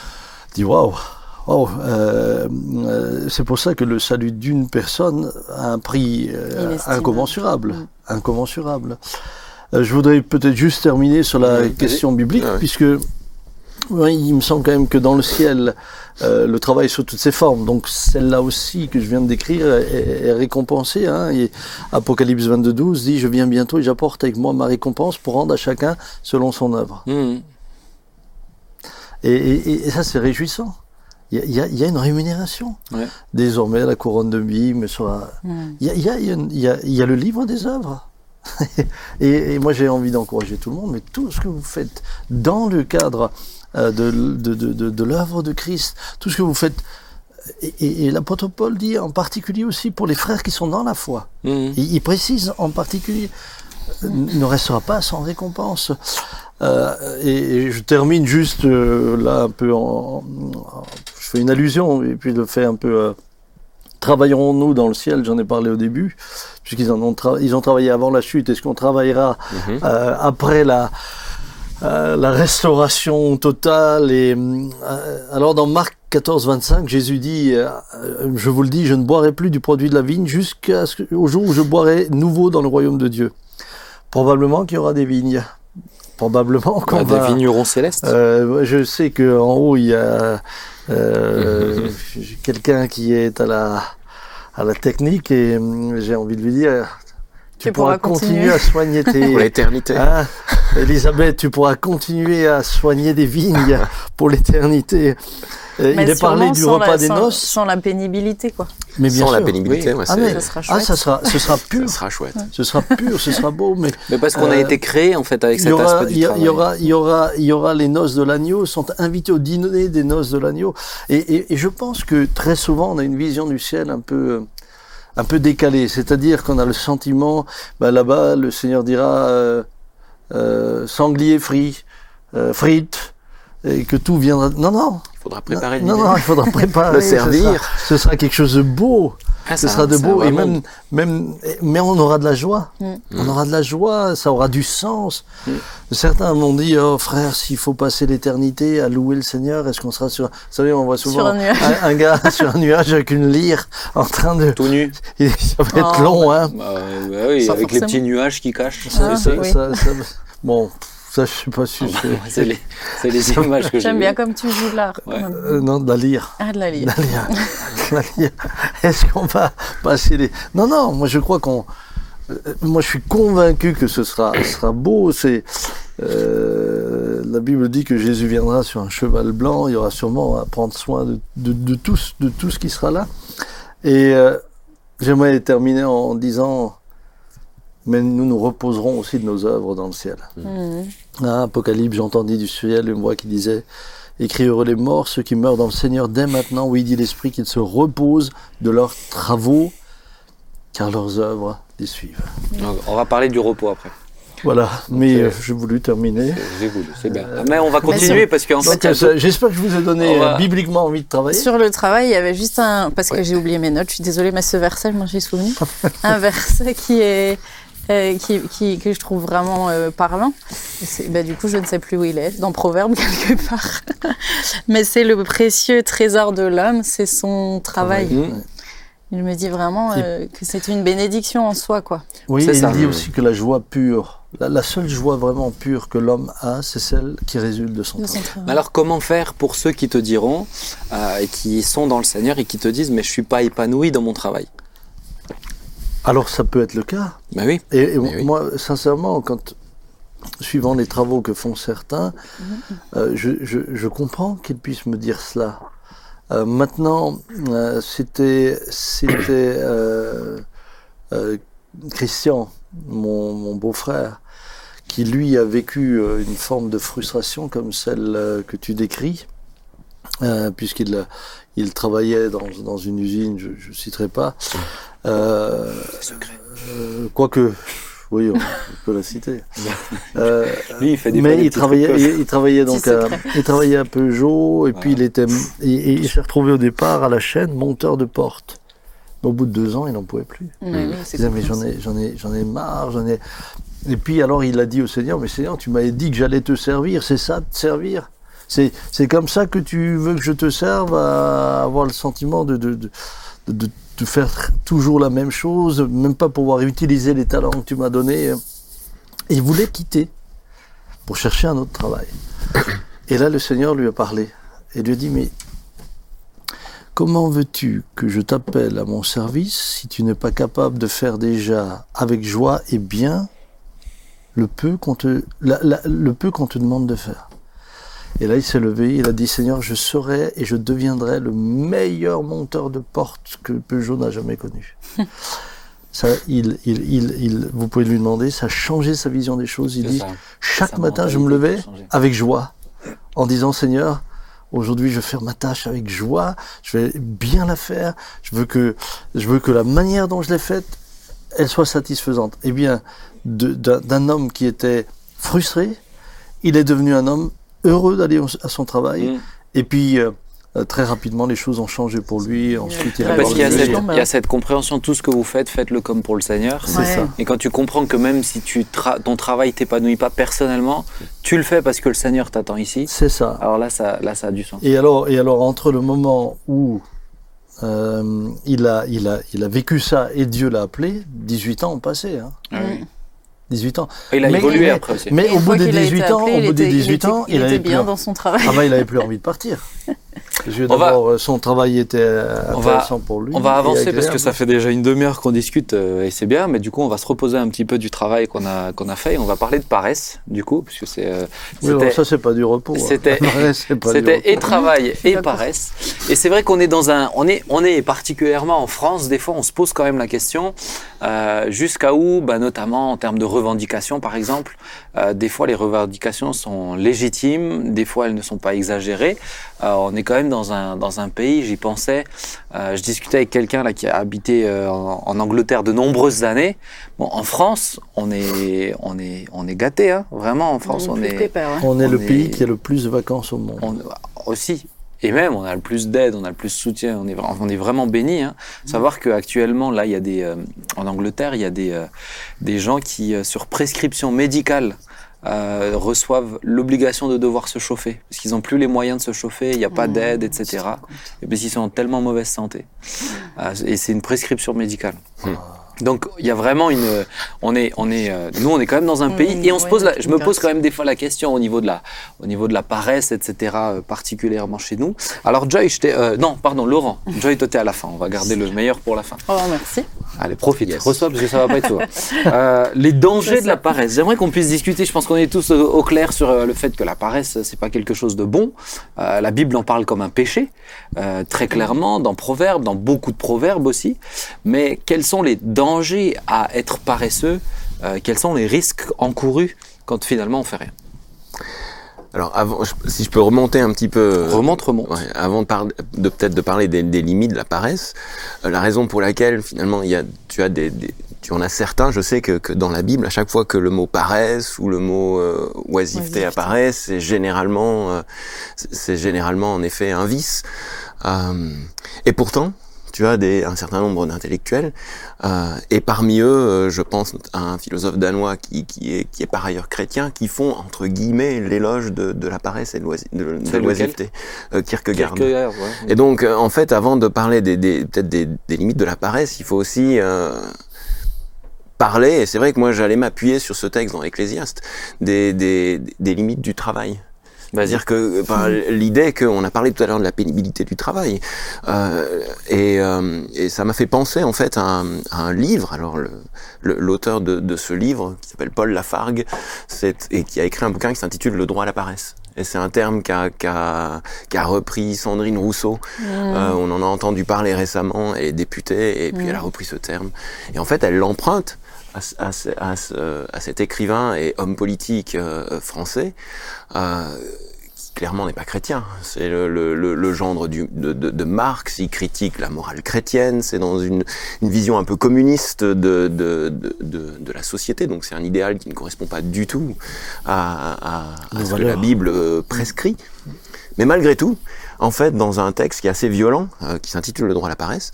dis waouh, euh, euh, c'est pour ça que le salut d'une personne a un prix incommensurable, Mm. Incommensurable. Euh, je voudrais peut-être juste terminer sur la Oui, question biblique, Ah puisque oui, il me semble quand même que dans le ciel, euh, le travail sous toutes ses formes. Donc celle-là aussi que je viens de décrire est, est récompensée. Hein, et Apocalypse 22, 12 dit :« Je viens bientôt et j'apporte avec moi ma récompense pour rendre à chacun selon son œuvre. ». Et, et- et ça, c'est réjouissant. Il y a, y y une rémunération. Ouais. Désormais, la couronne de vie me sera. Mm. Il y a, il y a- il y a une- il y a- il y a le livre des œuvres. et, et moi, j'ai envie d'encourager tout le monde, mais tout ce que vous faites dans le cadre euh, de, de, de, de- de l'œuvre de Christ, tout ce que vous faites. Et, et- et l'apôtre Paul dit en particulier aussi pour les frères qui sont dans la foi. Mhm. Il, il précise en particulier euh, ne restera pas sans récompense. Euh, et, et je termine juste euh, là un peu en, fais une allusion et puis le fait un peu euh, travaillerons-nous dans le ciel j'en ai parlé au début puisqu'ils en ont ils ont travaillé avant la chute. Est-ce qu'on travaillera Mhm. euh, après la euh, la restauration totale et alors dans Marc 14 25 Jésus dit euh, je vous le dis je ne boirai plus du produit de la vigne jusqu'au jour où je boirai nouveau dans le royaume de Dieu. Probablement qu'il y aura des vignes probablement qu'on Bah, va Des vignerons célestes. euh, je sais que en haut il y a euh, quelqu'un qui est à la à la technique et hum, j'ai envie de lui dire tu, Tu pourras pourras continuer continuer. à soigner tes Pour l'éternité. Hein, Elisabeth, tu pourras continuer à soigner des vignes pour l'éternité. Euh, Mais il est parlé du sans repas la- des sans- noces, Sans la pénibilité, quoi. mais bien Sans la pénibilité, ouais, Ah, c'est- mais- Ça sera ah, chouette. ça sera, ce sera pur, ça sera chouette. ce sera pur, ce sera beau, mais Mais parce qu'on a euh, été créé en fait avec cet aura, aspect il du y, a- travail. il y aura, il y aura, il y aura les noces de l'agneau, sont invités au dîner des noces de l'agneau. Et, et, et je pense que très souvent, on a une vision du ciel un peu, euh, un peu décalée. C'est-à-dire qu'on a le sentiment, bah, là-bas, le Seigneur dira euh, euh, sanglier frit, euh, frites, et que tout viendra. Non, non, Il faudra préparer non, l'idée. non, il faudra préparer. Le ce sera- servir. Ce sera, quelque chose de beau. Ah, Ce ça- sera de ça beau. Et même, même, mais on aura de la joie. Mm. On aura de la joie, ça aura du sens. Mm. Certains m'ont dit, oh frère, s'il faut passer l'éternité à louer le Seigneur, est-ce qu'on sera sur... Vous savez, on voit souvent Sur un nuage. un, un gars sur un nuage avec une lyre en train de... Tout nu. Ça va être Oh. long, hein. Bah, oui, avec les petits nuages qui cachent. Ah, Ça- oui. ça- ça- bon, ça, je sais pas si c'est... c'est les, c'est les images que j'ai J'aime bien comme tu joues l'art. Ouais. même. Euh, non, de la lyre. Ah, de la De lyre. lyre. De la lyre. Est-ce qu'on va passer les... Non, non, moi je crois qu'on... euh, Moi je suis convaincu que ce sera, ce sera beau. C'est... euh, la Bible dit que Jésus viendra sur un cheval blanc. Il y aura sûrement à prendre soin de, de, de tout, ce- de tout ce qui sera là. Et euh, j'aimerais terminer en disant mais nous nous reposerons aussi de nos œuvres dans le ciel. Mhm. Ah, Apocalypse, j'entendis du ciel une voix qui disait Écris heureux les morts, ceux qui meurent dans le Seigneur dès maintenant. Oui, dit l'Esprit, qu'ils se reposent de leurs travaux, car leurs œuvres les suivent. Donc, on va parler du repos après. Voilà, mais euh, j'ai voulu terminer. J'ai voulu, c'est bien. Mais on va continuer parce qu'en fait, euh, j'espère que je vous ai donné va- euh, bibliquement envie de travailler. Sur le travail, il y avait juste un. Parce que j'ai oublié mes notes, je suis désolée, mais ce verset, je m'en suis souvenu. un verset qui est. euh, qui, qui- que je trouve vraiment euh, parlant. Bah, du coup, je ne sais plus où il est, dans Proverbe quelque part. mais c'est le précieux trésor de l'homme, c'est son travail. Mmh. Il me dit vraiment euh, que c'est une bénédiction en soi, quoi. Oui, et ça. il dit aussi que la joie pure, la, la seule joie vraiment pure que l'homme a, c'est celle qui résulte de son De travail. son travail. Mais alors comment faire pour ceux qui te diront euh, et qui sont dans le Seigneur et qui te disent mais je suis pas épanoui dans mon travail? Alors ça peut être le cas. Ben oui. Et, oui. moi, sincèrement, quand, suivant les travaux que font certains, euh, je, je, je comprends qu'ils puissent me dire cela. Euh, maintenant, euh, c'était c'était euh, euh, Christian, mon, mon beau-frère, qui lui a vécu euh, une forme de frustration comme celle euh, que tu décris, euh, puisqu'il il travaillait dans, dans une usine, je ne citerai pas. Euh, euh, quoique, oui, on peut la citer. Euh, Lui il fait des mais il petits travaillait, trucs. il, il travaillait donc à, il travaillait à Peugeot et puis il était, il s'est retrouvé au départ à la chaîne monteur de porte. Mais au bout de deux ans, il n'en pouvait plus. Mais oui, Il disait mais j'en ai, j'en ai, j'en ai marre, j'en ai. Et puis alors il a dit au Seigneur, mais Seigneur, tu m'avais dit que j'allais te servir, c'est ça, te servir? C'est, c'est comme ça que tu veux que je te serve à avoir le sentiment de, de, de, de, de- faire toujours la même chose, même pas pouvoir utiliser les talents que tu m'as donnés. Il voulait quitter pour chercher un autre travail. Et là, le Seigneur lui a parlé et lui a dit, mais comment veux-tu que je t'appelle à mon service si tu n'es pas capable de faire déjà avec joie et bien le peu qu'on te demande de faire? Et là, il s'est levé, il a dit, Seigneur, je serai et je deviendrai le meilleur monteur de porte que Peugeot n'a jamais connu. Ça, il, il, il, il- vous pouvez lui demander, ça a changé sa vision des choses. Il dit, ça. chaque matin, je me levais avec joie, en disant Seigneur, aujourd'hui, je vais faire ma tâche avec joie, je vais bien la faire, je veux que, je veux que la manière dont je l'ai faite, elle soit satisfaisante. Eh bien, d'un homme qui était frustré, il est devenu un homme heureux d'aller à son travail, Mm. et puis euh, euh, très rapidement, les choses ont changé pour lui. Ensuite, il a Parce Parce qu'il y, a cette- oui. il y a cette compréhension, tout ce que vous faites, faites-le comme pour le Seigneur. C'est Ouais. ça. Et quand tu comprends que même si tu tra- ton travail t'épanouit pas personnellement, tu le fais parce que le Seigneur t'attend ici. C'est ça. Alors là, ça, là, ça a du sens. Et alors, et alors entre le moment où euh, il, a, il, a, il a vécu ça et Dieu l'a appelé, 18 ans ont passé. Hein, Ah oui. 18 ans. Il a Mais- évolué mais- après aussi. Mais Et au bout des qu'il a été 18 ans, au il bout des était- 18 il ans, était, il, il avait était plus, bien dans son travail. ah bah, il avait plus envie de partir. D'abord, euh, son travail était euh, On va- intéressant pour lui. On va avancer parce que ça fait déjà une demi-heure qu'on discute euh, et c'est bien, mais du coup on va se reposer un petit peu du travail qu'on a qu'on a fait et on va parler de paresse du coup parce que c'est euh, Oui, alors ça, c'est pas du repos. hein. c'était- et travail et paresse. Et c'est vrai qu'on est dans un, on est, on est particulièrement en France. Des fois, on se pose quand même la question euh, jusqu'à où, bah, notamment en termes de revendications, par exemple. des fois, les revendications sont légitimes. Des fois, elles ne sont pas exagérées. On est quand même dans un dans un pays. J'y pensais. euh, je discutais avec quelqu'un là qui a habité euh, en, en Angleterre de nombreuses années. Bon, en France, on est on est on est gâté, hein. Vraiment, en France, on est pépère, hein. On est on le est- pays qui a le plus de vacances au monde. on, aussi. Et même, on a le plus d'aide, on a le plus de soutien, on est, on est vraiment béni. Hein. Savoir qu'actuellement, là, il y a des, euh, en Angleterre, il y a des, euh, des gens qui, euh, sur prescription médicale, euh, reçoivent l'obligation de devoir se chauffer. Parce qu'ils n'ont plus les moyens de se chauffer, il n'y a pas Mmh, d'aide, etc. Et parce qu'ils sont en tellement mauvaise santé. Euh, et c'est une prescription médicale. Hmm. Donc il y a vraiment une, on est, on est, euh, nous on est quand même dans un Mmh, pays et on se pose, la, je me pose quand même des fois la question au niveau de la, au niveau de la paresse, etc. euh, particulièrement chez nous. Alors Joy, je t'ai, euh, non, pardon, Laurent, Joy, toi t'es à la fin. On va garder le meilleur pour la fin. Oh, merci. Allez, profite, Yes. reçois parce que ça va pas être souvent. Euh, les dangers de la paresse. J'aimerais qu'on puisse discuter. Je pense qu'on est tous euh, au clair sur euh, le fait que la paresse, c'est pas quelque chose de bon. Euh, la Bible en parle comme un péché, euh, très clairement, dans Proverbes, dans beaucoup de proverbes aussi. Mais quels sont les dangers à être paresseux euh, quels sont les risques encourus quand finalement on fait rien? Alors, avant, si je peux remonter un petit peu. Remonte, remonte. Ouais, avant de, peut-être de parler des, des limites de la paresse, euh, la raison pour laquelle finalement il y a, tu as des, des- tu en as certains. Je sais que, que dans la Bible, à chaque fois que le mot paresse ou le mot euh, oisiveté Oisiveté. apparaît, c'est généralement, euh, c'est c'est généralement en effet un vice. Euh, et pourtant, tu as des, un certain nombre d'intellectuels, euh, et parmi eux, euh, je pense à un philosophe danois qui, qui, est, qui est par ailleurs chrétien, qui font entre guillemets l'éloge de, de la paresse et de de- l'oisiveté. Euh, Kierkegaard. Kierkegaard, ouais. Et donc, euh, en fait, avant de parler des, des peut-être des, des limites de la paresse, il faut aussi parler. Et c'est vrai que moi, j'allais m'appuyer sur ce texte dans Ecclésiaste des, des, des limites du travail. Vas-y. C'est-à-dire que par l'idée qu'on a parlé tout à l'heure de la pénibilité du travail, euh, et, euh, et ça m'a fait penser en fait à un, à un livre. Alors l'auteur de, de ce livre, qui s'appelle Paul Lafargue, et qui a écrit un bouquin qui s'intitule Le droit à la paresse. Et c'est un terme qu'a qu'a qu'a repris Sandrine Rousseau. Euh, on en a entendu parler récemment, elle est députée, et puis elle a repris ce terme. Et en fait, elle l'emprunte à, ce- à ce- à ce- à cet écrivain et homme politique euh, français, euh, qui clairement n'est pas chrétien. C'est le, le, le, le gendre du, de, de, de Marx, il critique la morale chrétienne, c'est dans une, une vision un peu communiste de, la société, donc c'est un idéal qui ne correspond pas du tout à, ce que la. Bible euh, prescrit. Mais malgré tout, en fait, dans un texte qui est assez violent, euh, qui s'intitule Le droit à la paresse,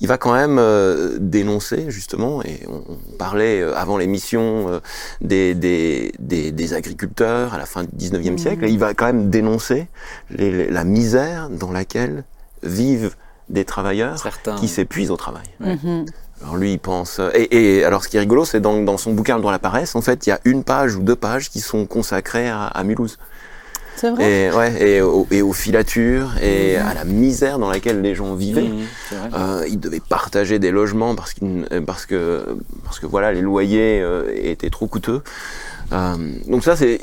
il va quand même euh, dénoncer justement, et on, on parlait euh, avant l'émission euh, des, des, des, des agriculteurs à la fin du 19e siècle, et il va quand même dénoncer les- les- la misère dans laquelle vivent des travailleurs Certains. qui s'épuisent au travail. Mhm. Alors lui, il pense. euh, Et, et alors, ce qui est rigolo, c'est dans, dans son bouquin Le droit à la paresse, en fait, il y a une page ou deux pages qui sont consacrées à, à Mulhouse. C'est vrai? Et, ouais, et, aux, et aux filatures et à la misère dans laquelle les gens vivaient. Mhm. Euh, ils devaient partager des logements parce, euh, parce que parce que voilà les loyers euh, étaient trop coûteux. Euh, donc ça c'est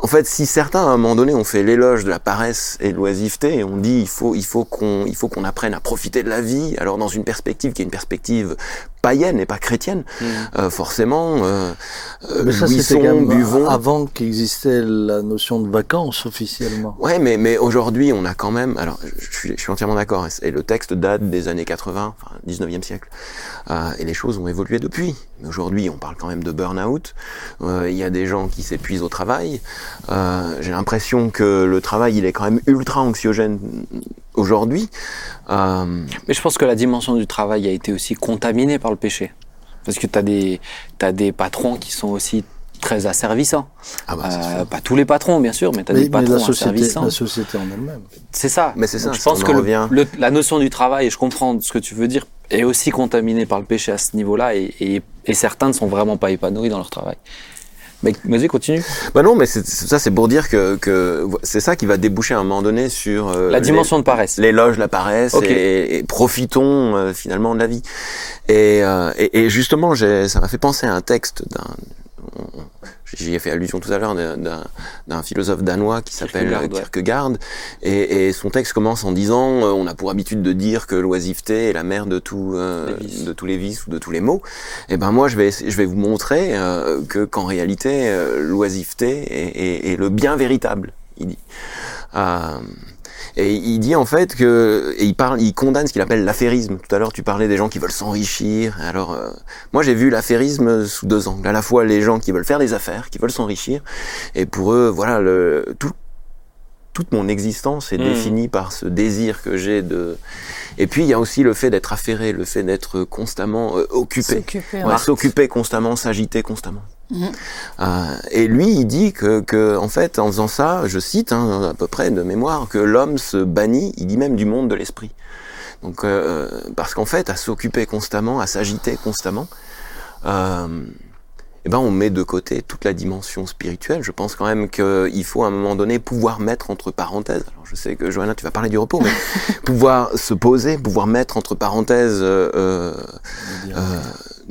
en fait si certains à un moment donné ont fait l'éloge de la paresse et de l'oisiveté et on dit il faut il faut qu'on il faut qu'on apprenne à profiter de la vie alors dans une perspective qui est une perspective païenne et pas chrétienne Mhm. euh, forcément euh, euh, Mais ça, jouissons, c'était quand même buvons avant qu'existait la notion de vacances officiellement. Ouais, mais, mais aujourd'hui, on a quand même. Alors, je suis, je suis entièrement d'accord. Et le texte date des années 80, enfin, 19e siècle. Euh, et les choses ont évolué depuis. Mais aujourd'hui, on parle quand même de burn-out. Euh, Il y a des gens qui s'épuisent au travail. Euh, J'ai l'impression que le travail, il est quand même ultra anxiogène aujourd'hui. Euh, Mais je pense que la dimension du travail a été aussi contaminée par le péché. Parce que tu as des, t'as des patrons qui sont aussi très asservissants. ah bah, Euh, pas tous les patrons, bien sûr, mais tu as Mais, des mais patrons la, société, asservissants. la société en elle-même. C'est ça. Mais c'est ça, Donc, je pense que le- le- la notion du travail, et je comprends ce que tu veux dire, est aussi contaminée par le péché à ce niveau-là, et, et, et certains ne sont vraiment pas épanouis dans leur travail. Mais vas-y, continue. Bah non, mais ça, c'est pour dire que, que c'est ça qui va déboucher à un moment donné sur euh, La les- dimension de paresse. l'éloge, la paresse, Ok. et, et profitons euh, finalement de la vie. Et, euh, et, et justement, ça m'a fait penser à un texte d'un, j'y ai fait allusion tout à l'heure, d'un- philosophe danois qui s'appelle Kierkegaard, ouais. Kierkegaard, et, et son texte commence en disant, euh, on a pour habitude de dire que l'oisiveté est la mère de tout, euh, de tous les vices ou de tous les maux. Et ben moi, je vais, je vais vous montrer euh, que qu'en réalité, euh, l'oisiveté est, est- est le bien véritable. Il dit. Euh, et il dit en fait que, et il parle, il condamne ce qu'il appelle l'affairisme. Tout à l'heure, tu parlais des gens qui veulent s'enrichir. Alors, euh, moi, j'ai vu l'affairisme sous deux angles. À la fois les gens qui veulent faire des affaires, qui veulent s'enrichir, et pour eux, voilà, le, tout, toute mon existence est Mhm. définie par ce désir que j'ai de. Et puis, il y a aussi le fait d'être affairé, le fait d'être constamment euh, occupé. S'occuper, Ouais, ouais. s'occuper constamment, s'agiter constamment. Euh, et lui, il dit que, que, en fait, en faisant ça, je cite hein, à peu près de mémoire, que l'homme se bannit, il dit même du monde de l'esprit. Donc, euh, parce qu'en fait, à s'occuper constamment, à s'agiter constamment, euh, eh ben, on met de côté toute la dimension spirituelle. Je pense quand même qu'il faut à un moment donné pouvoir mettre entre parenthèses. Alors, je sais que Johanna, tu vas parler du repos, mais pouvoir se poser, pouvoir mettre entre parenthèses euh, euh, euh,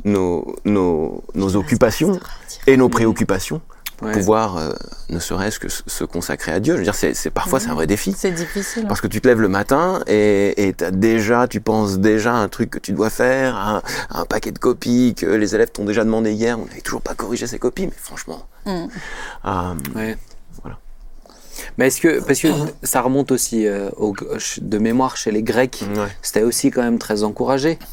nos, nos, nos occupations et nos préoccupations pour Ouais. pouvoir euh, ne serait-ce que se- consacrer à Dieu. Je veux dire, c'est, c'est- parfois c'est un vrai défi. C'est difficile. Parce que tu te lèves le matin et, et t'as déjà, tu penses déjà à un truc que tu dois faire, à, à un paquet de copies que les élèves t'ont déjà demandé hier. On n'avait toujours pas corrigé ces copies, mais franchement. Mm. euh, Ouais. Voilà. Mais est-ce que parce que ça remonte aussi euh, au- de mémoire chez les Grecs, ouais. c'était aussi quand même très encouragé euh,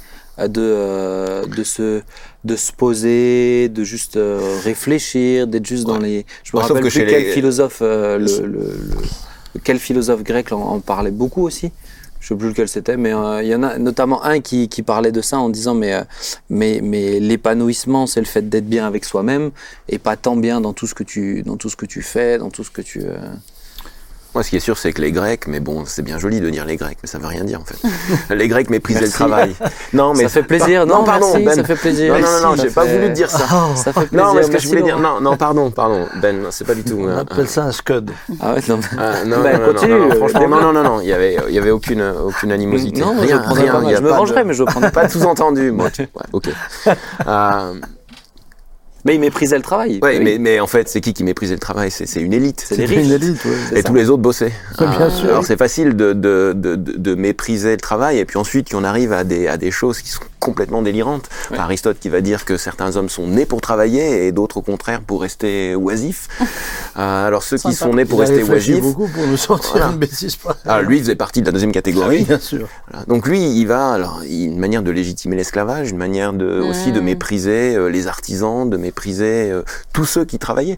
de euh, de se de se poser, de juste euh, réfléchir, d'être juste dans les. Je me sauf rappelle que plus quel les- philosophe euh, le, le- le- quel philosophe grec en, en parlait beaucoup aussi. Je sais plus lequel c'était, mais il y en a notamment un qui, qui parlait de ça en disant mais mais mais l'épanouissement c'est le fait d'être bien avec soi-même et pas tant bien dans tout ce que tu dans tout ce que tu fais, dans tout ce que tu Moi, ce qui est sûr, c'est que les Grecs, mais bon, c'est bien joli de dire les Grecs, mais ça veut rien dire en fait. les Grecs méprisaient le travail. Non, mais ça fait plaisir. Par- Non, pardon, merci, Ben. ça fait plaisir. Non, non, non, non, j'ai pas fait- voulu dire ça. Ça fait plaisir. Non, mais ce que je voulais dire, non, non, pardon, pardon, Ben, c'est pas du tout. On appelle ça un scud. Ah ouais, non, mais- Ah, non, Ben, non, non, continue, non, non, euh, franchement, non, non, non, non, il y avait, il y avait aucune, aucune animosité. Non, rien, je rien, pas il mal. y a Je me vengerai, mais je prendrais Pas de sous-entendu, ok. Mais il méprisait le travail. ouais, Oui. mais, mais en fait, c'est qui qui méprisait le travail? C'est c'est une élite. C'est les C'était riches. une élite, ouais. Et ça. tous les autres bossaient. Bien Euh, sûr. Alors c'est facile de, de, de, de, mépriser le travail et puis ensuite qu'on arrive à des, à des choses qui sont complètement délirantes. Enfin. Aristote qui va dire que certains hommes sont nés pour travailler et d'autres au contraire pour rester oisifs. Euh, alors ceux qui Sympa. sont nés pour rester oisifs, beaucoup pour nous sortir Voilà. une bêtise alors lui il faisait partie de la deuxième Ah catégorie. oui, bien sûr. Voilà. Donc lui, il va, alors, il- une manière de légitimer l'esclavage, une manière de, aussi de mépriser euh, les artisans, de mépriser euh, tous ceux qui travaillaient,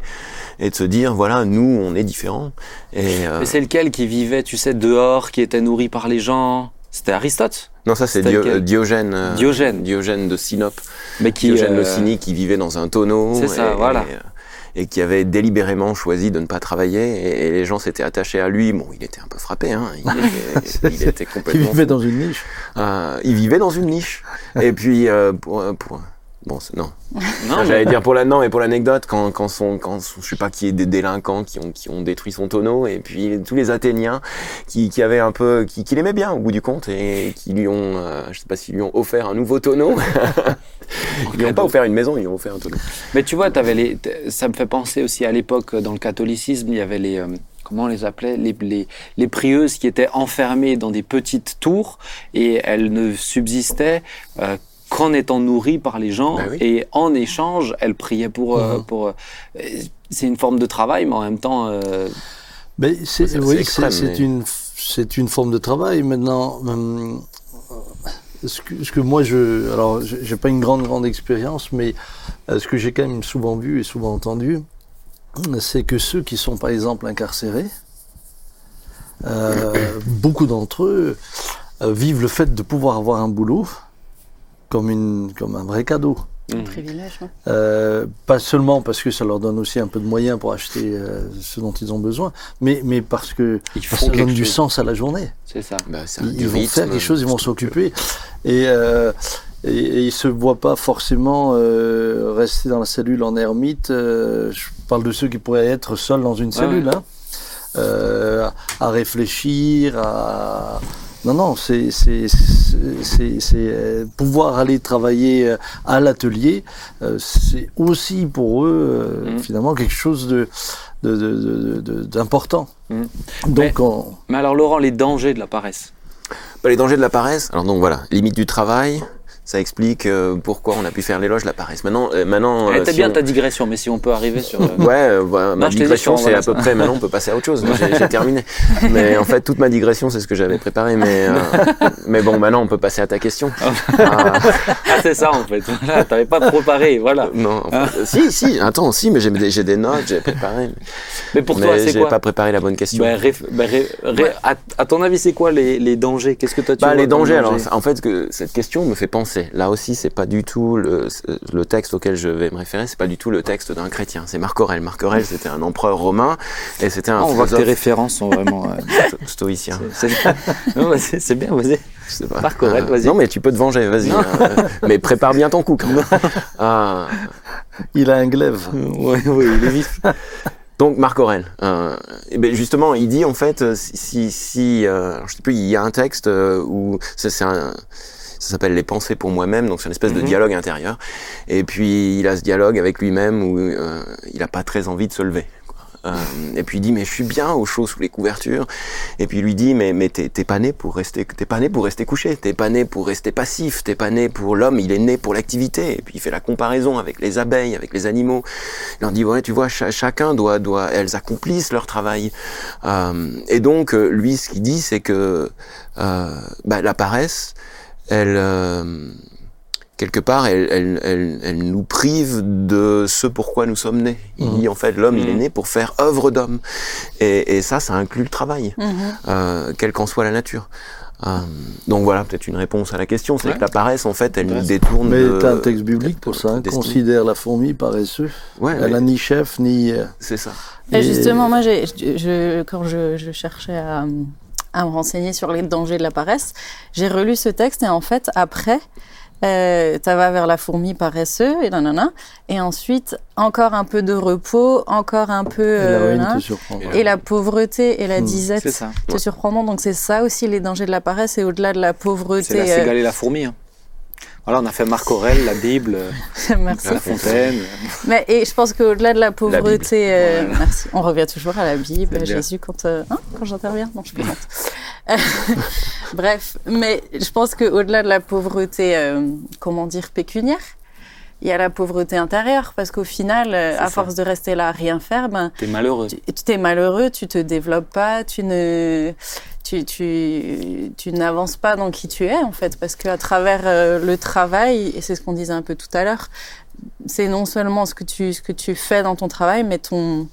et de se dire, voilà, nous, on est différents. Et euh, Mais c'est lequel qui vivait, tu sais, dehors, qui était nourri par les gens? C'était Aristote, non, ça c'est Dio- euh, Diogène, euh, Diogène. Diogène de Sinope, mais qui. Diogène le cynique qui vivait dans un tonneau, C'est ça, et, voilà. et, et qui avait délibérément choisi de ne pas travailler, et, les gens s'étaient attachés à lui. Bon, il était un peu frappé, hein. Il était, il était Il complètement vivait dans une niche. Euh, il vivait dans une niche. Et puis, euh, pour, pour- bon, non. J'allais dire pour la, non, mais pour l'anecdote, quand, quand son, quand son- je sais pas qui est des délinquants qui ont, qui ont détruit son tonneau, et puis tous les Athéniens qui, qui avaient un peu, qui, qui l'aimaient bien au bout du compte, et qui lui ont, euh, je sais pas s'ils lui ont offert un nouveau tonneau. ils lui ont pas offert une maison, ils lui ont offert un tonneau. Mais tu vois, avais les, ça me fait penser aussi à l'époque euh, dans le catholicisme, il y avait les, euh, comment on les appelait, les, les, les prieuses qui étaient enfermées dans des petites tours et elles ne subsistaient euh, qu'en étant nourries par les gens Bah oui. et en échange, elles priaient pour, euh, pour. euh, c'est une forme de travail, mais en même temps. euh, Mais c'est, oui, extrême, c'est, une, c'est une forme de travail. Maintenant, hum, ce, que, ce que moi, je, alors, j'ai pas une grande, grande expérience, mais ce que j'ai quand même souvent vu et souvent entendu, c'est que ceux qui sont, par exemple, incarcérés, euh, beaucoup d'entre eux euh, vivent le fait de pouvoir avoir un boulot comme, une, comme un vrai cadeau. Un mm. privilège. Euh, pas seulement parce que ça leur donne aussi un peu de moyens pour acheter euh, ce dont ils ont besoin, mais, mais parce que Ils font ça donne quelque du chose. sens à la journée. C'est ça. Bah, Ils, vont faire quelque chose, ils vont s'occuper. Et, euh, et, et ils se voient pas forcément euh, rester dans la cellule en ermite. euh, je parle de ceux qui pourraient être seuls dans une Ouais, cellule, hein, euh, à réfléchir, à... Non, non, c'est euh, pouvoir aller travailler euh, à l'atelier, euh, c'est aussi pour eux euh, Mm. finalement quelque chose de d'important. Mm. Donc, on- Mais alors, Laurent, les dangers de la paresse? Bah, les dangers de la paresse. Alors donc voilà, limite du travail. Ça explique euh, pourquoi on a pu faire l'éloge de la paresse. Maintenant, euh, maintenant. Elle euh, si bien on- ta digression, mais si on peut arriver sur. euh, Ouais, voilà, ma digression c'est à peu près. Maintenant, on peut passer à autre chose. J'ai terminé. Mais en fait, toute ma digression, c'est ce que j'avais préparé. Mais mais bon, maintenant, on peut passer à ta question. Ah, Ah, c'est ça en fait. Voilà, t'avais pas préparé, voilà. non, en fait, si, si. Attends, si, mais j'ai des, notes, j'ai préparé. Mais, Mais pour toi, c'est j'ai quoi pas préparé la bonne question. Bah, bah, ré- ré- à, à ton avis, c'est quoi les, les dangers? Qu'est-ce que toi tu Bah, vois les dangers, alors, en fait, que cette question me fait penser. Là aussi, c'est pas du tout le, le texte auquel je vais me référer, c'est pas du tout le texte d'un chrétien. C'est Marc Aurèle. Marc Aurèle, c'était un empereur romain et c'était un Ah, on voit que tes références sont vraiment. euh, sto- stoïcien. c'est- bien, vas-y. Marc Aurèle, Euh, vas-y. Non, mais tu peux te venger, vas-y. Hein. mais prépare bien ton coup. quand même. Ah, il a un glaive. Oui, oui, il est vif. donc Marc Aurèle. Euh, et ben justement, il dit en fait, euh, si, si, euh, je sais plus, il y a un texte euh, où c'est un ça s'appelle les pensées pour moi-même, donc c'est une espèce de Mhm. dialogue intérieur. Et puis il a ce dialogue avec lui-même où euh, il a pas très envie de se lever. Euh, et puis il dit mais je suis bien au chaud sous les couvertures. Et puis il lui dit mais mais t'es pas né pour rester t'es pas né pour rester couché. T'es pas né pour rester passif. T'es pas né pour l'homme. Il est né pour l'activité. Et puis il fait la comparaison avec les abeilles, avec les animaux. Il leur dit ouais tu vois cha- chacun doit doit elles accomplissent leur travail. Euh, et donc lui ce qu'il dit c'est que euh, bah, la paresse elle euh, quelque part, elle, elle, elle, elle nous prive de ce pourquoi nous sommes nés. Il Mhm. dit en fait, l'homme, il est Mhm. né pour faire œuvre d'homme. Et, et ça, ça inclut le travail, Mhm. euh, quelle qu'en soit la nature. Euh, donc voilà, peut-être une réponse à la question, c'est Ouais. que la paresse, en fait, elle nous détourne Mais de... t'as un texte biblique pour ça. hein. Considère la fourmi paresseux. Ouais, Elle mais a ni chef ni. c'est ça. Et Et- justement, moi, j'ai, je, je- quand je, je cherchais à, à me renseigner sur les dangers de la paresse, j'ai relu ce texte et en fait, après, euh, ça va vers la fourmi paresseux et nanana, et ensuite encore un peu de repos, encore un peu et la euh, haine nan, te surprend. Et et la pauvreté et la Hmm, disette C'est ça. te surprendront. Donc c'est ça aussi les dangers de la paresse et au-delà de la C'est pauvreté. la euh, cigale et la fourmi. hein. Voilà, on a fait Marc Aurèle, la Bible, euh, merci. La Fontaine. Mais et je pense qu'au-delà de la pauvreté, euh, Voilà. merci. On revient toujours à la Bible, à. Jésus quand euh, hein, quand j'interviens? Non, je plaisante. Bref, mais je pense qu'au-delà de la pauvreté, euh, comment dire, pécuniaire, il y a la pauvreté intérieure parce qu'au final, à ça. force de rester là à rien faire, ben T'es malheureux. tu tu t'es malheureux, tu te développes pas, tu ne, tu, tu, tu n'avances pas dans qui tu es en fait, parce qu'à travers euh, le travail, et c'est ce qu'on disait un peu tout à l'heure, c'est non seulement ce que tu, ce que tu fais dans ton travail, mais ton,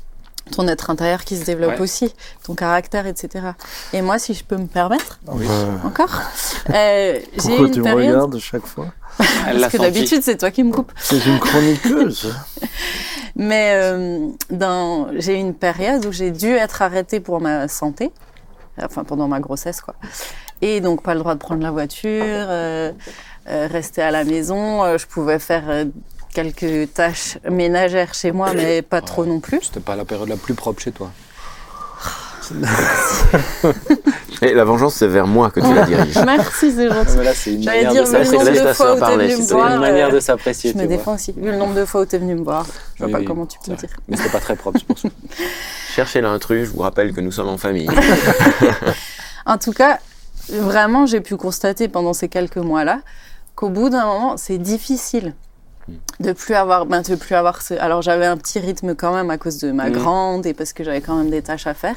ton être intérieur qui se développe Ouais. aussi, ton caractère, etc. Et moi, si je peux me permettre, Oui. Euh, encore, euh, j'ai une tu me période. regardes chaque fois? Parce que d'habitude, c'est toi qui me coupes. C'est une chroniqueuse. Mais euh, dans, j'ai eu une période où j'ai dû être arrêtée pour ma santé, enfin pendant ma grossesse quoi. Et donc pas le droit de prendre la voiture, euh, euh, rester à la maison. Euh, je pouvais faire quelques tâches ménagères chez moi, mais pas trop non plus. C'était pas la période la plus propre chez toi. Et la vengeance, c'est vers moi que tu la diriges. Merci, c'est gentil. Mais là, c'est une J'allais manière dire vu le nombre de fois où t'es venu me plaît. C'est voir. une manière euh, de s'apprécier. Je me vois. défends aussi. Vu le nombre de fois où t'es venu me voir, je vois Oui, pas comment tu peux me dire. Mais c'était pas très propre, c'est pour ça. Cherchez l'intrus, je vous rappelle que nous sommes en famille. En tout cas, vraiment, j'ai pu constater pendant ces quelques mois-là qu'au bout d'un moment, c'est difficile de plus avoir, ben, de plus avoir ce. Alors j'avais un petit rythme quand même à cause de ma Mhm. grande et parce que j'avais quand même des tâches à faire.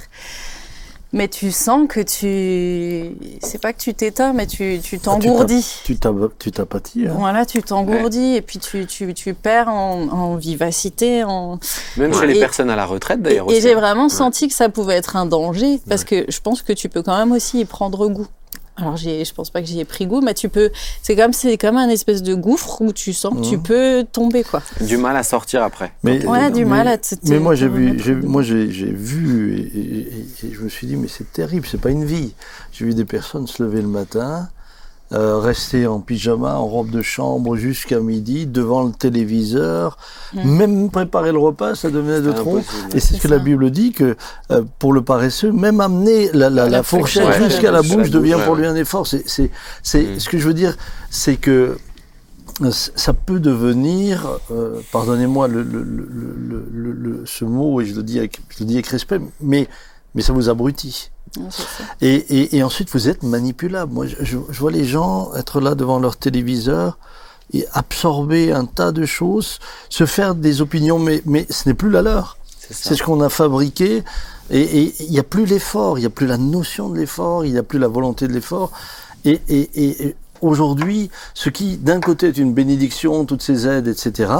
Mais tu sens que tu, c'est pas que tu t'éteins, mais tu tu t'engourdis. Tu t'apathies. hein. Voilà, tu t'engourdis et puis tu, tu, tu perds en, en vivacité, en, Même chez les Et- personnes à la retraite, et, d'ailleurs. et aussi, j'ai hein. vraiment senti que ça pouvait être un danger parce que je pense que tu peux quand même aussi y prendre goût. Alors j'ai, je pense pas que j'y ai pris goût, mais tu peux. C'est comme c'est comme un espèce de gouffre où tu sens que tu Mhm. peux tomber quoi. Du mal à sortir après. Mais, Ouais, du mais- mal à te. Mais moi, j'ai vu, moi, j'ai j'ai vu, et, et- et- et je me suis dit, mais c'est terrible, c'est pas une vie. J'ai vu des personnes se lever le matin, euh, rester en pyjama, en robe de chambre jusqu'à midi, devant le téléviseur, même préparer le repas, ça devenait de trop. Et c'est ce que la. Bible dit que euh, pour le paresseux, même amener la, la, La la fourchette jusqu'à la la bouche, devient pour lui un effort. C'est, c'est, c'est Mm. ce que je veux dire, c'est que euh, ça peut devenir, euh, pardonnez-moi le, le, le, le, le- le- ce mot et je le dis avec, je le dis avec respect, mais mais ça vous abrutit. Et, et, et ensuite, vous êtes manipulable. Moi, je, je- je vois les gens être là devant leur téléviseur et absorber un tas de choses, se faire des opinions, mais, mais ce n'est plus la leur. C'est ça. C'est ce qu'on a fabriqué. Et et il n'y a plus l'effort, il n'y a plus la notion de l'effort, il n'y a plus la volonté de l'effort. Et, et, et, et aujourd'hui, ce qui, d'un côté, est une bénédiction, toutes ces aides, etc.,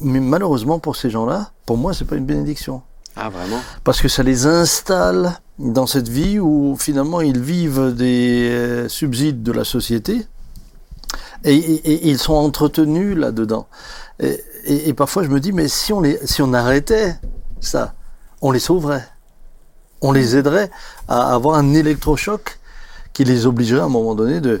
mais malheureusement pour ces gens-là, pour moi, c'est pas une bénédiction Ah, vraiment? Parce que ça les installe dans cette vie où finalement ils vivent des euh, subsides de la société et, et- et ils sont entretenus là-dedans. Et, et- et parfois je me dis, mais si on, les, si on arrêtait ça, on les sauverait. On les aiderait à avoir un électrochoc qui les obligerait à un moment donné de...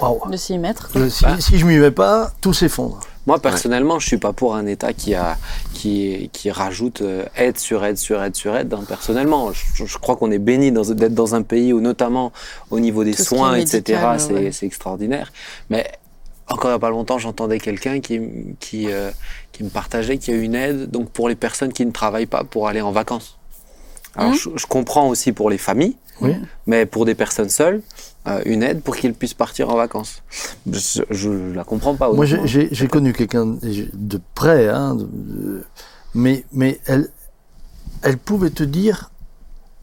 Waouh, De s'y mettre. quoi. euh, si, Bah. si je m'y mets pas, tout s'effondre. Moi, personnellement, je suis pas pour un État qui a qui qui rajoute euh, aide sur aide sur aide sur aide. hein. Personnellement, je, je crois qu'on est béni d'être dans un pays où, notamment au niveau des Tout ce soins, etc., c'est ouais. extraordinaire. Mais encore il n'y a pas longtemps, j'entendais quelqu'un qui qui euh, qui me partageait qu'il y a une aide donc pour les personnes qui ne travaillent pas pour aller en vacances. Alors, Mhm. je, je comprends aussi pour les familles, Oui. mais pour des personnes seules, euh, une aide pour qu'ils puissent partir en vacances. Je, je la comprends pas. Moi, j'ai- connu quelqu'un de près, hein, de- de- mais, mais elle, elle pouvait te dire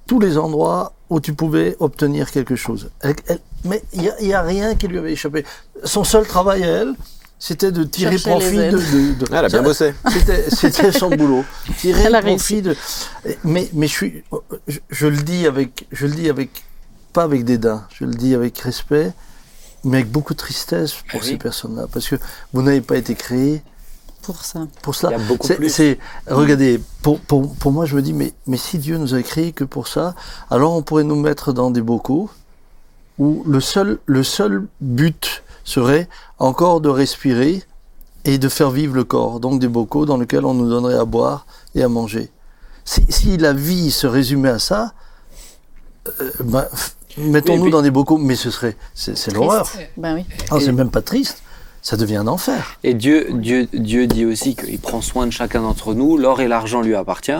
tous les endroits où tu pouvais obtenir quelque chose. Elle- elle- mais il n'y a, il y a rien qui lui avait échappé. Son seul travail à elle, c'était de tirer Chercher profit de, de- de- Ah, elle a bien bossé. C'était, son boulot. Tirer profit de. Mais, mais je suis, je, je le dis avec, je le dis avec, pas avec dédain, je le dis avec respect, mais avec beaucoup de tristesse pour Ah oui. ces personnes-là, parce que vous n'avez pas été créés Pour ça. pour cela. Il y a beaucoup C'est- plus. c'est- regardez, pour, pour, pour moi, je me dis, mais, mais si Dieu nous a créés que pour ça, alors on pourrait nous mettre dans des bocaux où le seul, le seul but serait encore de respirer et de faire vivre le corps. Donc des bocaux dans lesquels on nous donnerait à boire et à manger. Si, si la vie se résumait à ça, euh, ben, mettons-nous puis- dans des bocaux, mais ce serait, c'est l'horreur. Ben oui. Ah, c'est même pas triste, ça devient un enfer. Et Dieu, Dieu, Dieu dit aussi qu'il prend soin de chacun d'entre nous. L'or et l'argent lui appartient.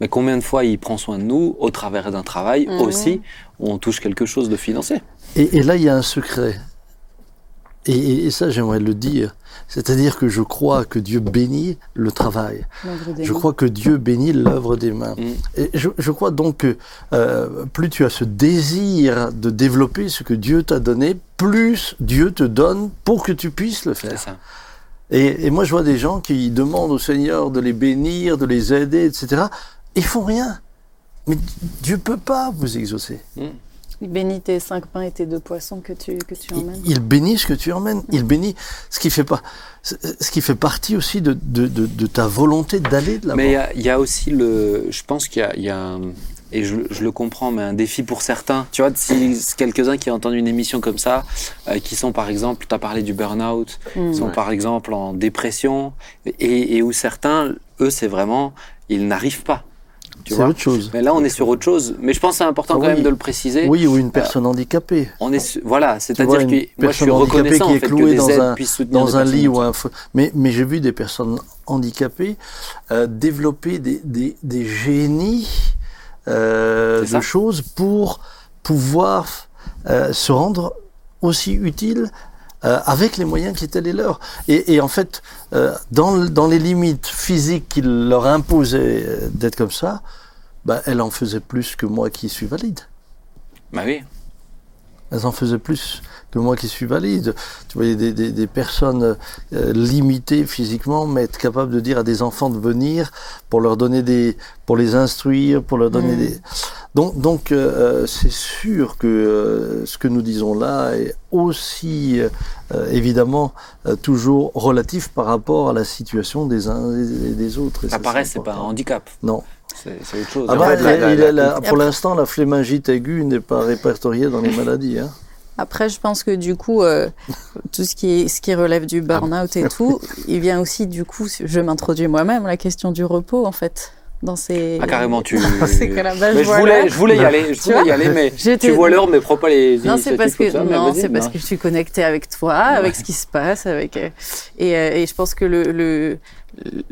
Mais combien de fois il prend soin de nous au travers d'un travail Mhm. aussi où on touche quelque chose de financier? Et, et là, il y a un secret. Et, et- et ça, j'aimerais le dire. C'est-à-dire que je crois que Dieu bénit le travail. Je crois que Dieu bénit l'œuvre des mains. Mm. Et je, je crois donc que euh, plus tu as ce désir de développer ce que Dieu t'a donné, plus Dieu te donne pour que tu puisses le faire. ça. Et, et moi, je vois des gens qui demandent au Seigneur de les bénir, de les aider, etc. Ils font rien. Mais Dieu peut pas vous exaucer. Il bénit tes cinq pains et tes deux poissons que tu, que tu Il, emmènes. il bénit ce que tu emmènes. Il bénit ce qui fait pas, ce qui fait partie aussi de, de, de, de ta volonté d'aller de l'avant. Mais il y a- il y, a aussi le. Je pense qu'il y a, il y a un- et je, je le comprends, mais un défi pour certains. Tu vois, si quelques-uns qui ont entendu une émission comme ça, euh, qui sont par exemple, tu as parlé du burn-out, Mm. sont Ouais. par exemple en dépression, et, et où certains, eux, c'est vraiment, ils n'arrivent pas. C'est autre chose. Mais là, on est sur autre chose. Mais je pense que c'est important Ah quand oui. même de le préciser. Oui, ou une personne handicapée. On est su- voilà, c'est-à-dire que moi je suis reconnaissant qui en est fait que clouée des dans aides un- Dans un lit ou un feu. Mais, mais j'ai vu des personnes handicapées euh, développer des, des, des génies euh, de choses pour pouvoir euh, se rendre aussi utiles euh, avec les moyens qui étaient les leurs. Et, et en fait, euh, dans, le- dans les limites physiques qu'il leur imposait euh, d'être comme ça, bah, elle en faisait plus que moi qui suis valide. Bah oui. Elles en faisaient plus que moi qui suis valide. Tu voyais des, des, des personnes euh, limitées physiquement, mais être capable de dire à des enfants de venir pour leur donner des, pour les instruire, pour leur donner Mm. des. Donc, donc euh, c'est sûr que euh, ce que nous disons là est aussi euh, évidemment euh, toujours relatif par rapport à la situation des uns et des autres. Et Ça ça, paraît, c'est pas un handicap. Non. C'est autre chose. Ah En bah, fait, la- la- il est la- là- pour l'instant, la flémingite aiguë n'est pas répertoriée dans les maladies. Hein. Après, je pense que du coup, euh, tout ce qui, est, ce qui relève du burn-out et tout, il vient aussi, du coup, je m'introduis moi-même, la question du repos, en fait. Dans ces... Ah carrément tu. C'est que la base, mais je voilà. voulais, je voulais y aller, je Tu voulais y aller, mais tu vois l'heure, mais prends pas les. Non, c'est parce que ça, non, c'est parce que je suis connectée avec toi, avec ce qui se passe, avec euh, et, euh, et je pense que le-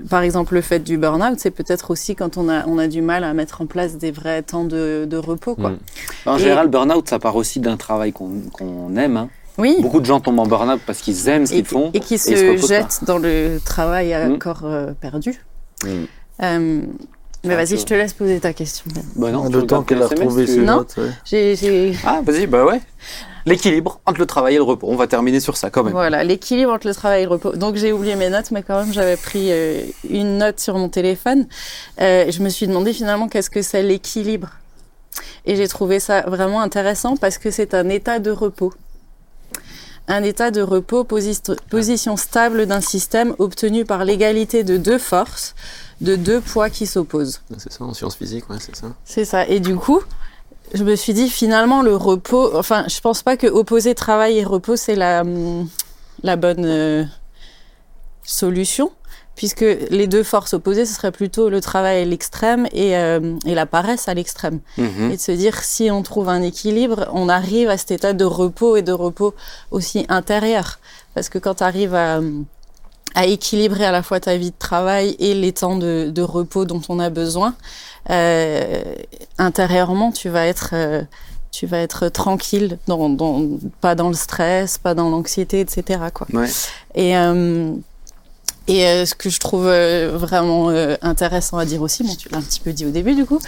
par exemple le fait du burn-out, c'est peut-être aussi quand on a on a du mal à mettre en place des vrais temps de, de repos, quoi. Mm. En Et- général, burn-out, ça part aussi d'un travail qu'on qu'on aime. hein. Oui. Beaucoup de gens tombent en burn-out parce qu'ils aiment ce qu'ils font. et qui se se reposent pas. jettent dans le travail à Mm. corps euh, perdu. Mm. Euh, mais Ah, vas-y, je te laisse poser ta question. Ben. Bah non, temps regardes qu'elle a retrouvé tu- ses notes. ouais. Ah, vas-y, bah ouais. L'équilibre entre le travail et le repos. On va terminer sur ça quand même. Voilà, l'équilibre entre le travail et le repos. Donc j'ai oublié mes notes, mais quand même j'avais pris euh, une note sur mon téléphone. Euh, je me suis demandé finalement qu'est-ce que c'est l'équilibre? Et j'ai trouvé ça vraiment intéressant parce que c'est un état de repos. Un état de repos, posi- position stable d'un système obtenu par l'égalité de deux forces, de deux poids qui s'opposent. C'est ça, en sciences physiques, ouais, c'est ça. C'est ça. Et du coup, je me suis dit finalement le repos. Enfin, je pense pas que opposer travail et repos c'est la hum, la bonne. euh, solution, puisque les deux forces opposées, ce serait plutôt le travail à l'extrême et, euh, et la paresse à l'extrême. Mhm. Et de se dire, si on trouve un équilibre, on arrive à cet état de repos et de repos aussi intérieur. Parce que quand tu arrives à, à équilibrer à la fois ta vie de travail et les temps de, de repos dont on a besoin, euh, intérieurement, tu vas être... euh, tu vas être tranquille, dans, dans, pas dans le stress, pas dans l'anxiété, etc. Quoi. Ouais. Et, euh, et ce que je trouve vraiment intéressant à dire aussi, bon, tu l'as un petit peu dit au début du coup,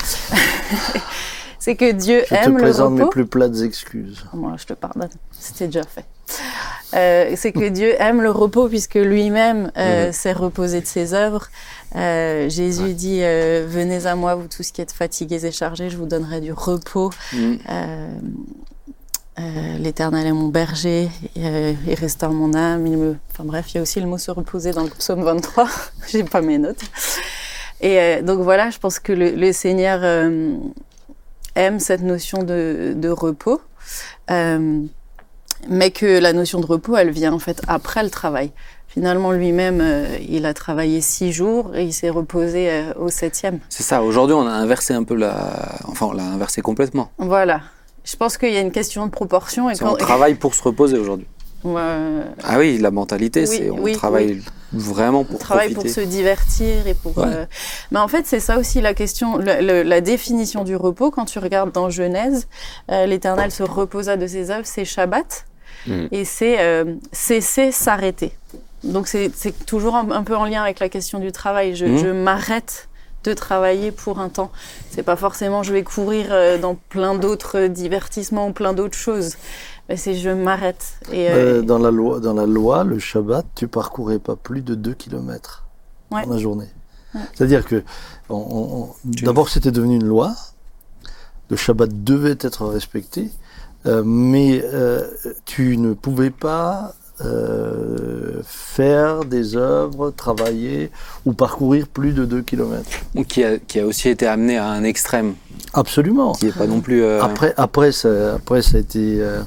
c'est que Dieu Je te aime le présente mes repos. plus plates excuses. Moi, je te pardonne, c'était déjà fait. Euh, c'est que Dieu aime le repos puisque lui-même euh, s'est reposé de ses œuvres. Euh, Jésus dit euh, Venez à moi, vous tous qui êtes fatigués et chargés, je vous donnerai du repos. Euh, L'Éternel est mon berger, il restaure mon âme. Il me... Enfin bref, il y a aussi le mot se reposer dans le psaume 23. J'ai pas mes notes. Et donc voilà, je pense que le, le Seigneur aime cette notion de, de repos, mais que la notion de repos, elle vient en fait après le travail. Finalement, lui-même, euh, il a travaillé six jours et il s'est reposé euh, au septième. C'est ça. Aujourd'hui, on a inversé un peu la. Enfin, on l'a inversé complètement. Voilà. Je pense qu'il y a une question de proportion et on travaille pour se reposer aujourd'hui. Ah oui, la mentalité, Oui, c'est on oui, travaille vraiment pour on travaille profiter. pour se divertir et pour. Ouais. euh, Mais en fait, c'est ça aussi la question, le- le- la définition du repos. Quand tu regardes dans Genèse, euh, l'Éternel se reposa de ses œuvres, c'est Shabbat, Mm. et c'est euh, cesser, s'arrêter. Donc c'est c'est toujours un, un peu en lien avec la question du travail. Je, Mm. je m'arrête de travailler pour un temps. C'est pas forcément je vais courir euh, dans plein d'autres divertissements ou plein d'autres choses. Mais c'est je m'arrête. Et euh, Euh, dans, la loi, dans la loi, le Shabbat, tu parcourais pas plus de 2 km Ouais. dans la journée. Ouais. C'est-à-dire que on- on- on- Tu- d'abord c'était devenu une loi, le Shabbat devait être respecté, euh, mais euh, tu ne pouvais pas euh, faire des œuvres, travailler ou parcourir plus de 2 km. Donc, qui, a, qui a aussi été amené à un extrême, Absolument. qui n'est pas non plus. euh, Après, après, ça, après, ça a été. euh,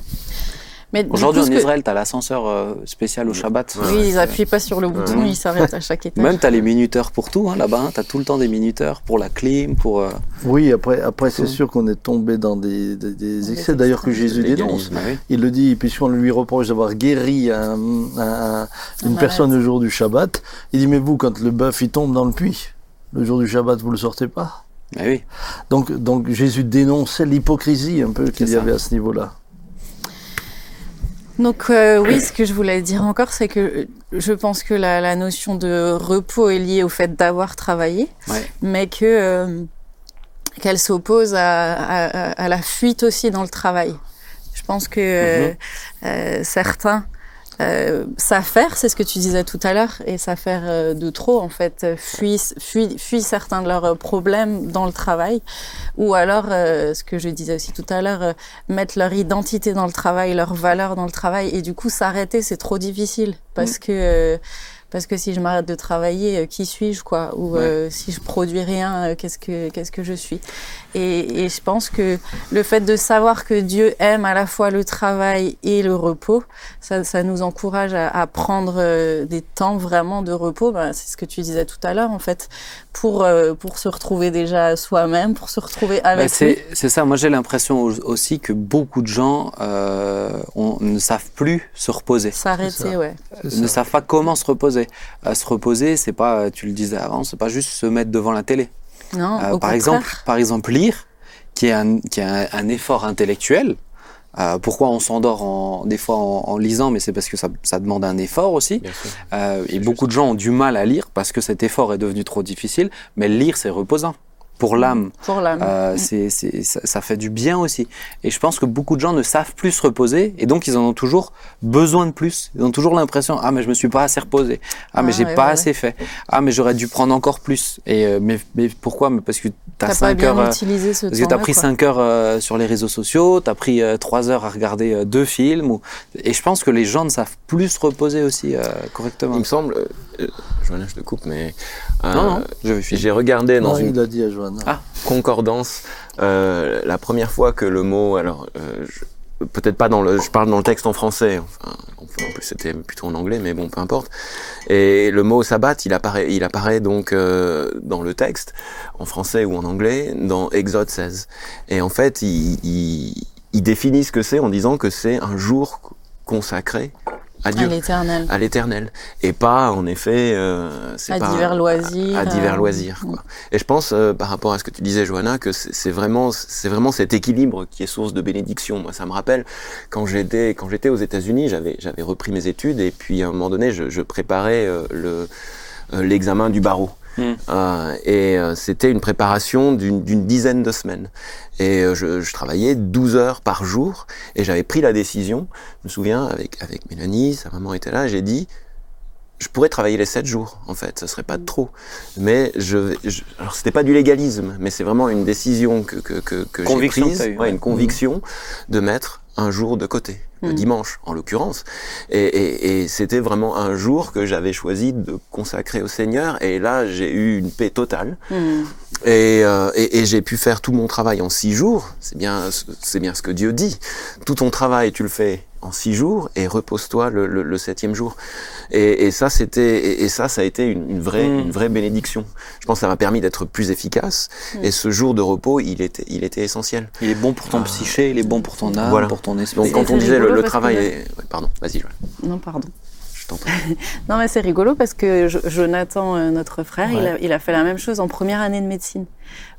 Aujourd'hui, en que- Israël, tu as l'ascenseur euh, spécial au Shabbat. Oui, ouais, ils C'est- appuient pas sur le bouton, Ouais. ils s'arrêtent à chaque étage. Même, tu as les minuteurs pour tout, hein, là-bas. tu as tout le temps des minuteurs pour la clim, pour. euh, Oui, après, après c'est sûr qu'on est tombé dans des, des- des Des excès, d'ailleurs, que. Jésus dénonce. Bah oui. Il le dit, puisqu'on lui reproche d'avoir guéri un- un- une personne le jour du Shabbat. Il dit, mais vous, quand le bœuf il tombe dans le puits, le jour du Shabbat, vous le sortez pas? Bah oui. Donc, donc Jésus dénonçait l'hypocrisie un peu qu'il y avait à ce niveau-là. Donc euh, oui, ce que je voulais dire encore, c'est que euh, je pense que la, la notion de repos est liée au fait d'avoir travaillé, Ouais. mais que euh, qu'elle s'oppose à, à- à la fuite aussi dans le travail. Je pense que euh, euh, certains euh, savent faire, c'est ce que tu disais tout à l'heure, et savent faire euh, de trop en fait, euh, fuient, fuient, fuient certains de leurs euh, problèmes dans le travail, ou alors euh, ce que je disais aussi tout à l'heure, euh, mettre leur identité dans le travail, leur valeur dans le travail, et du coup s'arrêter c'est trop difficile. Parce que euh, parce que si je m'arrête de travailler, euh, qui suis-je quoi? Ou euh, si je produis rien, euh, qu'est-ce que qu'est-ce que je suis? Et, et je pense que le fait de savoir que Dieu aime à la fois le travail et le repos, ça, ça nous encourage à, à prendre euh, des temps vraiment de repos. Ben, c'est ce que tu disais tout à l'heure en fait, pour euh, pour se retrouver déjà soi-même, pour se retrouver Bah, avec lui. c'est c'est ça. Moi, j'ai l'impression au- aussi que beaucoup de gens euh, on- ne savent plus se reposer. S'arrêter, ouais. Ne savent pas comment se reposer. Euh, se reposer, c'est pas, tu le disais avant, c'est pas juste se mettre devant la télé. Non, Euh, au par contraire. exemple, par exemple lire, qui est un, qui est un, un effort intellectuel. Euh, pourquoi on s'endort en, des fois en, en lisant, mais c'est parce que ça, ça demande un effort aussi. Euh, et beaucoup de gens ont du mal à lire parce que cet effort est devenu trop difficile. Mais lire, c'est reposant pour l'âme. pour l'âme. Euh, c'est, c'est, ça, ça fait du bien aussi. Et je pense que beaucoup de gens ne savent plus se reposer et donc ils en ont toujours besoin de plus. Ils ont toujours l'impression ah mais je me suis pas assez reposé. Ah mais Ah, j'ai ouais, pas ouais, assez fait. Ah mais j'aurais dû prendre encore plus. Et euh, mais, mais pourquoi? Mais parce que t'as T'as pas 5 bien heures. euh, utilisé ce parce que t'as pris quoi. 5 heures euh, sur les réseaux sociaux, t'as pris 3 heures à regarder euh, deux films. Ou... Et je pense que les gens ne savent plus se reposer aussi euh, correctement. Il me semble, euh, euh, Johanna, je te coupe, mais euh, Non, non, finir. j'ai regardé dans Non, une il a dit à Johanna. Ah. concordance euh, la première fois que le mot, alors euh, je- peut-être pas dans le, je parle dans le texte en français, enfin, on peut, on plus c'était plutôt en anglais, mais bon, peu importe. Et le mot sabbat, il apparaît, il apparaît donc euh, dans le texte, en français ou en anglais, dans Exode 16. Et en fait, il, il, il définit ce que c'est en disant que c'est un jour consacré à Dieu, À l'éternel. à l'éternel, et pas en effet, euh, c'est À pas divers loisirs. à divers euh, loisirs. Quoi. Et je pense, euh, par rapport à ce que tu disais, Johanna, que c'est c'est vraiment, c'est vraiment cet équilibre qui est source de bénédiction. Moi, ça me rappelle quand j'étais, quand j'étais aux États-Unis, j'avais, j'avais repris mes études et puis à un moment donné, je, je préparais euh, le euh, l'examen du barreau. Mm. Euh, et euh, c'était une préparation d'une dizaine de semaines. Et euh, je, je travaillais 12 heures par jour et j'avais pris la décision, je me souviens, avec, avec Mélanie, sa maman était là, j'ai dit, je pourrais travailler les 7 jours, en fait, ce serait pas de trop. Mais je, je alors c'était pas du légalisme, mais c'est vraiment une décision que, que, que, que j'ai prise, ouais, ouais. une conviction de mettre un jour de côté, le Mhm. dimanche en l'occurrence. Et, et, et c'était vraiment un jour que j'avais choisi de consacrer au Seigneur. Et là, j'ai eu une paix totale. hmm. Et, euh, et, et j'ai pu faire tout mon travail en six jours. C'est bien, c'est bien ce que Dieu dit. Tout ton travail, tu le fais en six jours et repose-toi le, le, le septième jour. Et, et ça, c'était, et, et ça, ça a été une, une vraie, Mm. une vraie bénédiction. Je pense que ça m'a permis d'être plus efficace. Mm. Et ce jour de repos, il était, il était essentiel. Il est bon pour ton Ah. psyché, il est bon pour ton âme, Voilà. pour ton esprit. Donc quand on disait le, travail, que- est... ouais, pardon, vas-y, Joël, Non, pardon. Non, mais c'est rigolo parce que Jo- Jonathan, euh, notre frère, il, Ouais. a, il a fait la même chose en première année de médecine.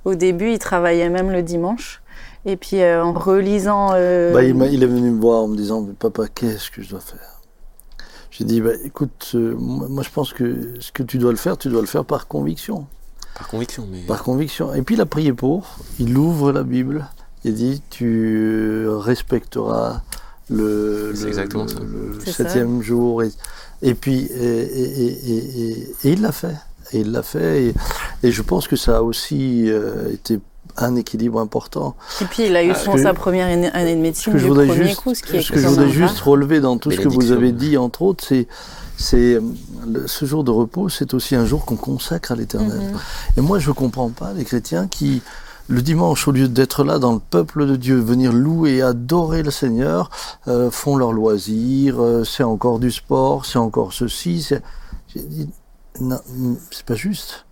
Au début, il travaillait même le dimanche. Et puis, euh, en relisant. euh, Bah, il, il est venu me voir en me disant Mais Papa, qu'est-ce que je dois faire? J'ai dit bah, Écoute, euh, moi, je pense que ce que tu dois le faire, tu dois le faire par conviction. Par conviction, mais. Par conviction. Et puis il a prié pour, il ouvre la Bible et dit Tu respecteras le, C'est le- exactement le- ça. le C'est ça. septième jour. Et, et puis, et, et- et- et- et- et il l'a fait. Et il l'a fait. Et, et je pense que ça a aussi euh, été un équilibre important. Et puis, il a eu son, que- sa première année, de médecine du premier juste, coup, ce qui est ce que je voudrais juste relever dans tout ce que vous avez dit, entre autres, c'est, c'est ce jour de repos, c'est aussi un jour qu'on consacre à l'Éternel. Mhm. Et moi, je ne comprends pas les chrétiens qui, le dimanche, au lieu d'être là dans le peuple de Dieu, venir louer et adorer le Seigneur, euh, font leur loisir, euh, c'est encore du sport, c'est encore ceci. c'est- J'ai dit, non, c'est pas juste.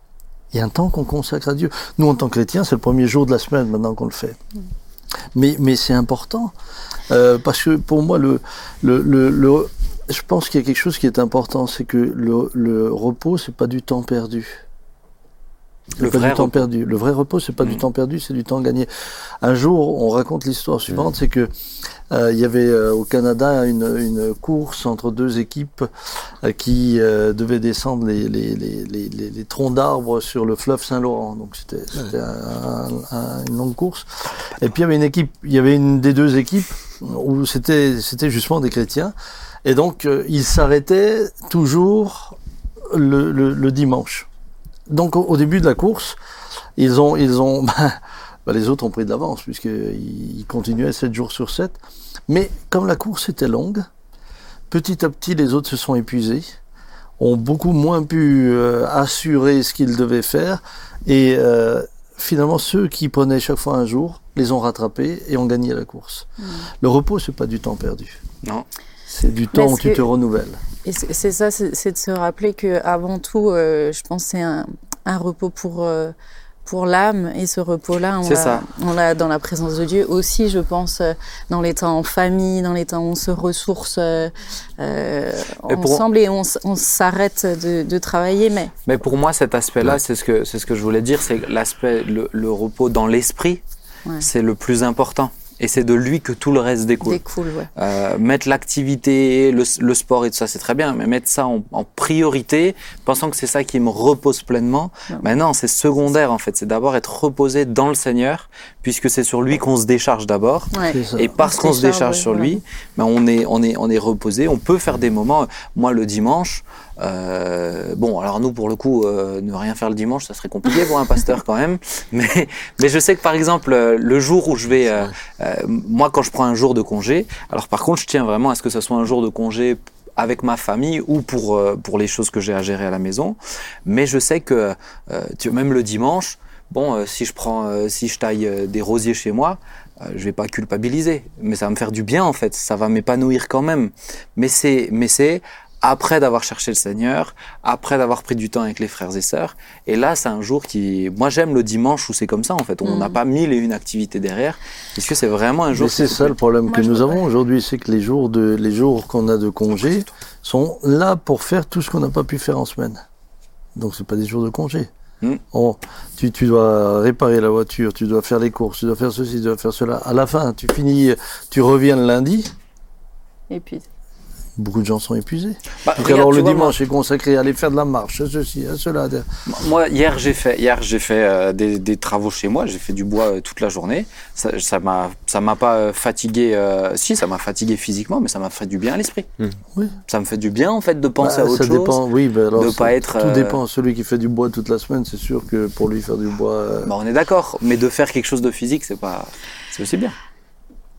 Il y a un temps qu'on consacre à Dieu. Nous, en tant que chrétiens, c'est le premier jour de la semaine maintenant qu'on le fait. Mais, mais c'est important. Euh, parce que pour moi, le, le, le, le- je pense qu'il y a quelque chose qui est important, c'est que le, le repos, c'est pas du temps perdu. Le pas vrai du temps repos. perdu. Le vrai repos, c'est pas du Mm. temps perdu, c'est du temps gagné. Un jour, on raconte l'histoire suivante, c'est que euh, il y avait euh, au Canada une, une course entre deux équipes euh, qui euh, devaient descendre les, les, les, les, les- les troncs d'arbres sur le fleuve Saint-Laurent. Donc c'était c'était un- un- une longue course. Et puis il y avait une équipe, il y avait une des deux équipes où c'était c'était justement des chrétiens. Et donc euh, ils s'arrêtaient toujours le, le, le dimanche. Donc au, au début de la course, ils ont ils ont ben, ben, les autres ont pris de l'avance puisqu'ils ils continuaient 7 jours sur 7. Mais comme la course était longue, petit à petit les autres se sont épuisés, ont beaucoup moins pu euh, assurer ce qu'ils devaient faire et euh, finalement ceux qui prenaient chaque fois un jour les ont rattrapés et ont gagné la course. Le repos c'est pas du temps perdu. Non. C'est du temps où tu que- te renouvelles. Et c'est c'est ça, c'est c'est de se rappeler que avant tout, euh, je pense que c'est un, un repos pour euh, pour l'âme et ce repos-là, on l'a- ça. on l'a dans la présence de Dieu aussi, je pense, euh, dans les temps en famille, dans les temps où on se ressource euh, euh, Et pour- ensemble et on, s'arrête de, de travailler, mais Mais pour moi, cet aspect-là, Ouais. c'est ce que c'est ce que je voulais dire, c'est l'aspect le, le repos dans l'esprit, Ouais. c'est le plus important. Et c'est de lui que tout le reste découle. découle, ouais. Euh, mettre l'activité, le, le sport et tout ça, c'est très bien, mais mettre ça en, en priorité, pensant que c'est ça qui me repose pleinement, Non. ben non, c'est secondaire en fait. C'est d'abord être reposé dans le Seigneur, puisque c'est sur lui qu'on se décharge d'abord. Ouais. Et parce On qu'on se décharge, sur lui, ben on est, on est, on est reposé. On peut faire des moments. Moi, le dimanche, euh, bon, alors nous, pour le coup, euh, ne rien faire le dimanche, ça serait compliqué pour un pasteur quand même. Mais, mais je sais que par exemple, euh, le jour où je vais, euh, euh, moi, quand je prends un jour de congé, alors par contre, je tiens vraiment à ce que ce soit un jour de congé avec ma famille ou pour euh, pour les choses que j'ai à gérer à la maison. Mais je sais que euh, tu même le dimanche, bon, euh, si je prends, euh, si je taille euh, des rosiers chez moi, euh, je vais pas culpabiliser, mais ça va me faire du bien en fait, ça va m'épanouir quand même. Mais c'est, mais c'est après d'avoir cherché le Seigneur, après d'avoir pris du temps avec les frères et sœurs. Et là, c'est un jour qui, moi, j'aime le dimanche où c'est comme ça en fait. On n'a Mhm. pas mille et une activités derrière, puisque c'est vraiment un jour. Mais c'est ça le problème Moi, que nous avons aujourd'hui, c'est que les jours de les jours qu'on a de congé sont là pour faire tout ce qu'on n'a pas pu faire en semaine. Donc c'est pas des jours de congé. Mm. On- tu, tu dois réparer la voiture, tu dois faire les courses, tu dois faire ceci, tu dois faire cela. À la fin, tu finis, tu reviens le lundi. Et puis, Beaucoup de gens sont épuisés. Bah, Donc regarde, alors le vois, dimanche est consacré à aller faire de la marche, à ceci, à cela. Moi, hier, j'ai fait, hier, j'ai fait euh, des, des travaux chez moi. J'ai fait du bois euh, toute la journée. Ça, m'a, ça m'a pas euh, fatigué. euh, si, ça m'a fatigué physiquement, mais ça m'a fait du bien à l'esprit. Mm. Oui. Ça me fait du bien en fait de penser Bah, à autre ça chose. dépend, oui, ben alors de ça- pas être, Tout euh, dépend. Celui qui fait du bois toute la semaine, c'est sûr que pour lui faire du bois. euh, Bah, on est d'accord, mais de faire quelque chose de physique, c'est pas, c'est aussi bien.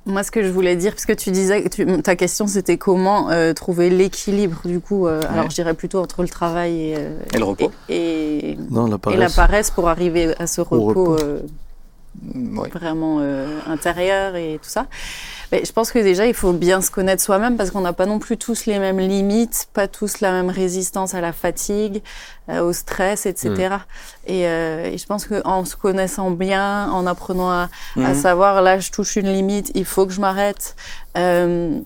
Moi, ce que je voulais dire, parce que tu disais, tu- ta question, c'était comment euh, trouver l'équilibre, du coup, euh, alors je dirais plutôt entre le travail et, euh, Et le repos. et, et- non, la et paresse. la paresse pour arriver à ce repos, repos. euh, Mm, ouais. vraiment euh, intérieur et tout ça. Mais je pense que déjà, il faut bien se connaître soi-même parce qu'on n'a pas non plus tous les mêmes limites, pas tous la même résistance à la fatigue, euh, au stress, etc. Et, euh, et je pense qu'en se connaissant bien, en apprenant à, à Mhm. savoir là, je touche une limite, il faut que je m'arrête. euh,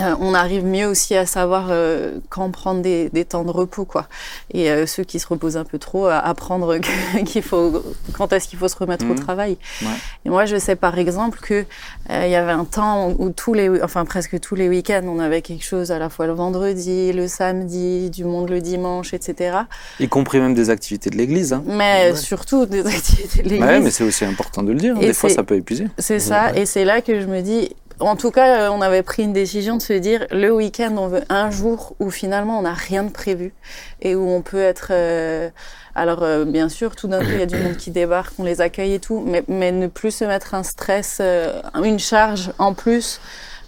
euh, on arrive mieux aussi à savoir euh, quand prendre des, des temps de repos, quoi. Et euh, ceux qui se reposent un peu trop, à apprendre qu'il faut, quand est-ce qu'il faut se remettre au Mhm. travail. Ouais. Et moi, je sais par exemple que euh, il y avait un temps où tous les, enfin presque tous les week-ends, on avait quelque chose à la fois le vendredi, le samedi, du monde le dimanche, etc. Y compris même des activités de l'église. Hein. Mais Ouais. surtout des activités de l'église. Ouais, mais c'est aussi important de le dire. hein. Et Des fois, ça peut épuiser. C'est ça, et c'est là que je me dis, en tout cas, euh, on avait pris une décision de se dire, le week-end, on veut un jour où finalement on n'a rien de prévu et où on peut être. euh, alors, euh, bien sûr, tout d'un coup, il y a du monde qui débarque, on les accueille et tout, mais, mais ne plus se mettre un stress, euh, une charge en plus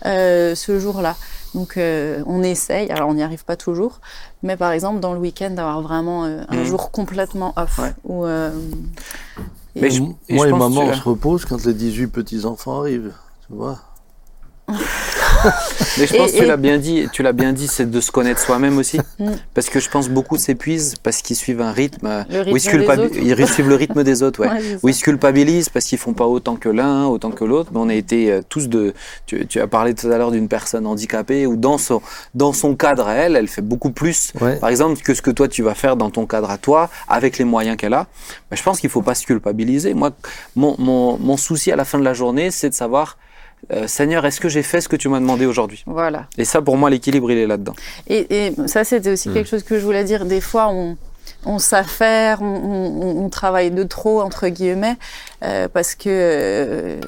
euh, ce jour-là. Donc, euh, on essaye, alors on n'y arrive pas toujours, mais par exemple, dans le week-end, d'avoir vraiment euh, un Mhm. jour complètement off. Ouais. Où, euh, Mais je- Moi je pense maman, que- on se repose quand les 18 petits-enfants arrivent. Tu vois Mais je pense Et- que tu et- l'as bien dit, tu l'as bien dit, c'est de se connaître soi-même aussi. Mm. Parce que je pense beaucoup s'épuisent parce qu'ils suivent un rythme, euh, Le où ils, se rythme autres. ils suivent le rythme des autres, ouais. ouais. Où ils se culpabilisent parce qu'ils font pas autant que l'un, autant que l'autre. Mais on a été euh, tous de. Tu, tu as parlé tout à l'heure d'une personne handicapée où dans son dans son cadre à elle, elle fait beaucoup plus. Ouais. Par exemple, que ce que toi tu vas faire dans ton cadre à toi, avec les moyens qu'elle a. Ben, je pense qu'il faut pas se culpabiliser. Moi, mon, mon, mon souci à la fin de la journée, c'est de savoir. Euh, Seigneur, est-ce que j'ai fait ce que tu m'as demandé aujourd'hui? Voilà. Et ça, pour moi, l'équilibre, il est là-dedans. Et, et ça, c'était aussi Mm. quelque chose que je voulais dire. Des fois, on, on s'affaire, on, on- on travaille de trop, entre guillemets, euh, parce que. euh,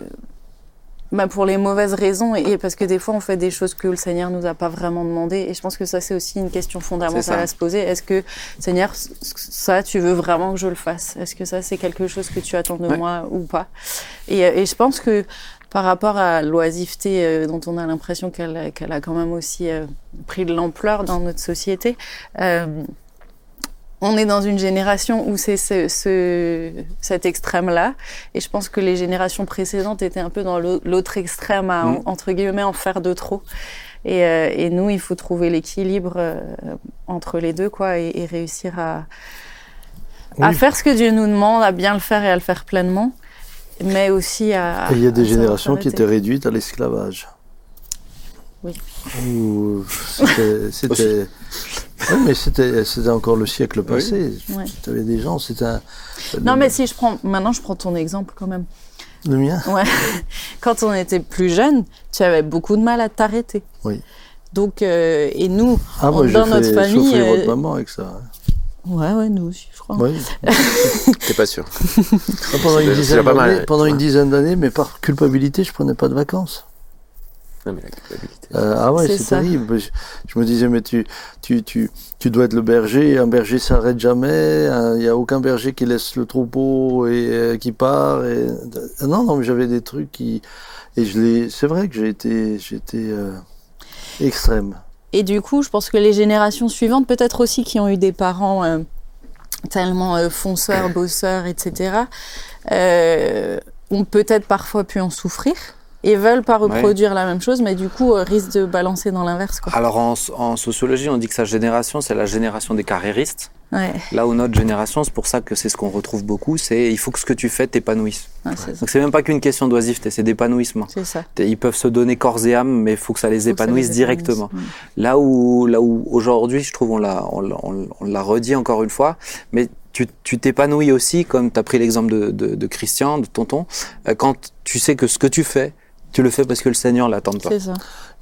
bah, pour les mauvaises raisons et, et parce que des fois on fait des choses que le Seigneur nous a pas vraiment demandé et je pense que ça c'est aussi une question fondamentale à se poser est-ce que Seigneur ça tu veux vraiment que je le fasse? Est-ce que ça c'est quelque chose que tu attends de Ouais. moi ou pas? Et, et je pense que par rapport à l'oisiveté euh, dont on a l'impression qu'elle a quand même aussi euh, pris de l'ampleur dans notre société. Euh, on est dans une génération où c'est ce, ce- cet extrême-là, et je pense que les générations précédentes étaient un peu dans l'au- l'autre extrême, à, Mm. entre guillemets, en faire de trop. Et, et nous, il faut trouver l'équilibre entre les deux, quoi, et, et réussir à, faire ce que Dieu nous demande, à bien le faire et à le faire pleinement, mais aussi à. Et il y a des générations qui étaient réduites à l'esclavage. Oui. C'était. Oui, mais c'était c'était encore le siècle passé. Ouais. Tu avais des gens, c'était un. Non, le, mais si je prends. Maintenant, je prends ton exemple quand même. Le mien? Ouais. Quand on était plus jeune, tu avais beaucoup de mal à t'arrêter. Oui. Donc, euh, et nous, Ah, moi, dans notre famille, souffrir euh, votre maman avec ça. Ouais, ouais, nous aussi, je crois. Oui. T'es pas sûr. Ah, pendant, C'est une déjà dizaine pas mal, d'années- ouais. pendant une dizaine d'années, mais par culpabilité, je prenais pas de vacances. Non, mais la culpabilité. Euh, ah ouais, C'est terrible. Je, je me disais, mais tu, tu, tu, tu dois être le berger. Un berger s'arrête jamais. Il n'y a aucun berger qui laisse le troupeau et euh, qui part. Et... Ah Non, non, mais j'avais des trucs qui. Et je l'ai. C'est vrai que j'ai été, j'ai été euh, extrême. Et du coup, je pense que les générations suivantes, peut-être aussi qui ont eu des parents euh, tellement euh, fonceurs, bosseurs, etc., euh, ont peut-être parfois pu en souffrir et veulent pas reproduire la même chose, mais du coup risquent de balancer dans l'inverse. Alors en, en sociologie, on dit que sa génération, c'est la génération des carriéristes. Ouais, Là où notre génération, c'est pour ça que c'est ce qu'on retrouve beaucoup, c'est il faut que ce que tu fais t'épanouisse. ouais. Donc c'est même pas qu'une question d'oisiveté, c'est d'épanouissement. C'est ça. Ils peuvent se donner corps et âme, mais il faut que ça les Faut que ça épanouisse les directement. épanouisse. Là où, là où aujourd'hui, je trouve, on l'a, on, l'a- on- on l'a redit encore une fois, mais tu, tu t'épanouis aussi, comme tu as pris l'exemple de, de, de Christian, de tonton, euh, quand tu sais que ce que tu fais, tu le fais parce que le Seigneur l'attend de toi. C'est ça.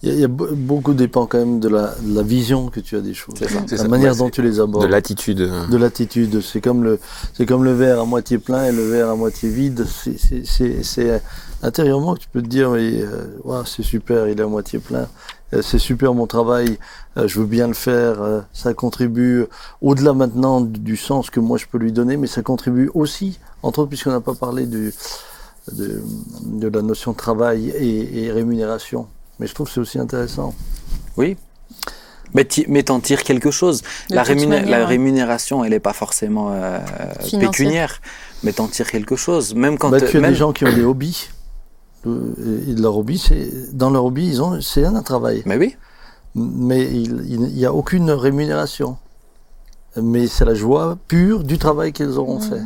Il y a, y beaucoup dépend quand même de la, de la vision que tu as des choses. Ça. La ça. manière Ouais, dont tu les abordes. De l'attitude. euh, de l'attitude. C'est comme le, c'est comme le verre à moitié plein et le verre à moitié vide. C'est, euh, intérieurement que tu peux te dire, mais, euh, Ouah, c'est super, il est à moitié plein. Euh, c'est super mon travail, euh, je veux bien le faire. euh, ça contribue au-delà maintenant du, du sens que moi je peux lui donner, mais ça contribue aussi, entre autres, puisqu'on n'a pas parlé du, de, de la notion de travail et, et rémunération. Mais je trouve que c'est aussi intéressant. Oui. Mais, t'en tires quelque chose. La, toute rémuné- manière, la ouais. rémunération, elle n'est pas forcément euh, pécuniaire, mais t'en tires quelque chose. Même quand Bah, tu as même- des gens qui ont des hobbies. Euh, Et de leur hobby, c'est dans leur hobby, ils ont, c'est un travail. Mais oui. mais il n'y a aucune rémunération. Mais c'est la joie pure du travail qu'ils auront fait.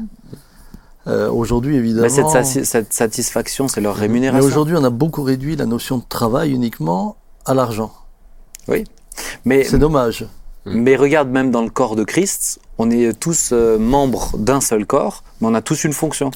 Euh, aujourd'hui, évidemment. Mais cette, sati- cette satisfaction, c'est leur mais rémunération. aujourd'hui, on a beaucoup réduit la notion de travail uniquement à l'argent. Mais, C'est dommage. mais regarde, même dans le corps de Christ, on est tous euh, membres d'un seul corps, mais on a tous une fonction.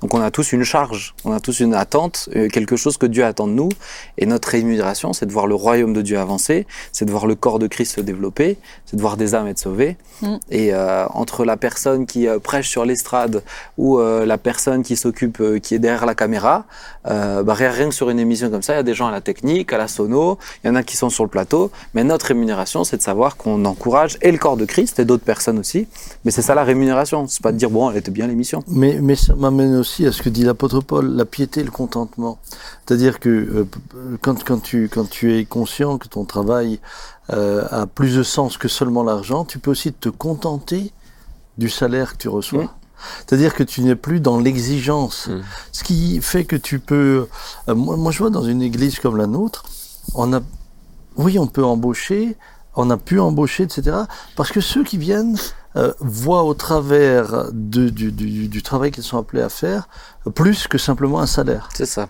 Donc on a tous une charge, on a tous une attente, euh, quelque chose que Dieu attend de nous. Et notre rémunération, c'est de voir le royaume de Dieu avancer, c'est de voir le corps de Christ se développer, c'est de voir des âmes être sauvées. Mm. Et euh, entre la personne qui euh, prêche sur l'estrade ou euh, la personne qui s'occupe, euh, qui est derrière la caméra, euh, bah, rien rien que sur une émission comme ça, il y a des gens à la technique, à la sono, il y en a qui sont sur le plateau. Mais notre rémunération, c'est de savoir qu'on encourage et le corps de Christ et d'autres personnes aussi. Mais c'est ça la rémunération. C'est pas de dire bon, elle était bien l'émission. Mais, mais ça m'amène aussi à ce que dit l'apôtre Paul, la piété, le contentement. C'est-à-dire que euh, p- quand, quand, tu, quand tu es conscient que ton travail euh, a plus de sens que seulement l'argent, tu peux aussi te contenter du salaire que tu reçois. Mm. C'est-à-dire que tu n'es plus dans l'exigence. Mm. Ce qui fait que tu peux... euh, moi, moi, je vois dans une église comme la nôtre, on a... Oui, on peut embaucher, on a pu embaucher, etc. Parce que ceux qui viennent euh, voient au travers de- du, du- du travail qu'ils sont appelés à faire plus que simplement un salaire. C'est ça.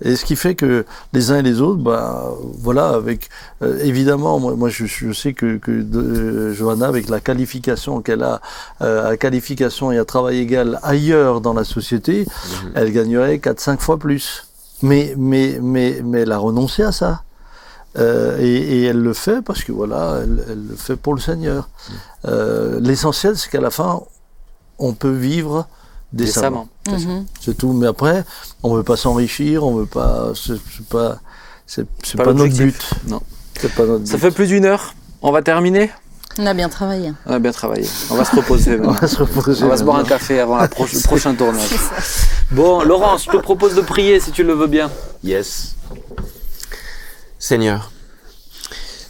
Et ce qui fait que les uns et les autres, bah, voilà, avec euh, évidemment, moi, moi je, je sais que, que de- euh, Johanna, avec la qualification qu'elle a, euh, à qualification et à travail égal ailleurs dans la société, elle gagnerait 4-5 fois plus. Mais, mais, mais, mais elle a renoncé à ça. Euh, et, et elle le fait parce que voilà, elle, elle le fait pour le Seigneur. Euh, L'essentiel, c'est qu'à la fin, on peut vivre décemment. Décemment. Mhm. C'est tout. Mais après, on veut pas s'enrichir, on veut pas. C'est pas. C'est Pas pas, notre but. Non. C'est pas notre Ça but. fait plus d'une heure. On va terminer. On a bien travaillé. On a bien travaillé. On va se reposer. On va se reposer. On va se boire un café avant le prochain tournage. Bon, Laurence, je te propose de prier si tu le veux bien. Yes. Seigneur,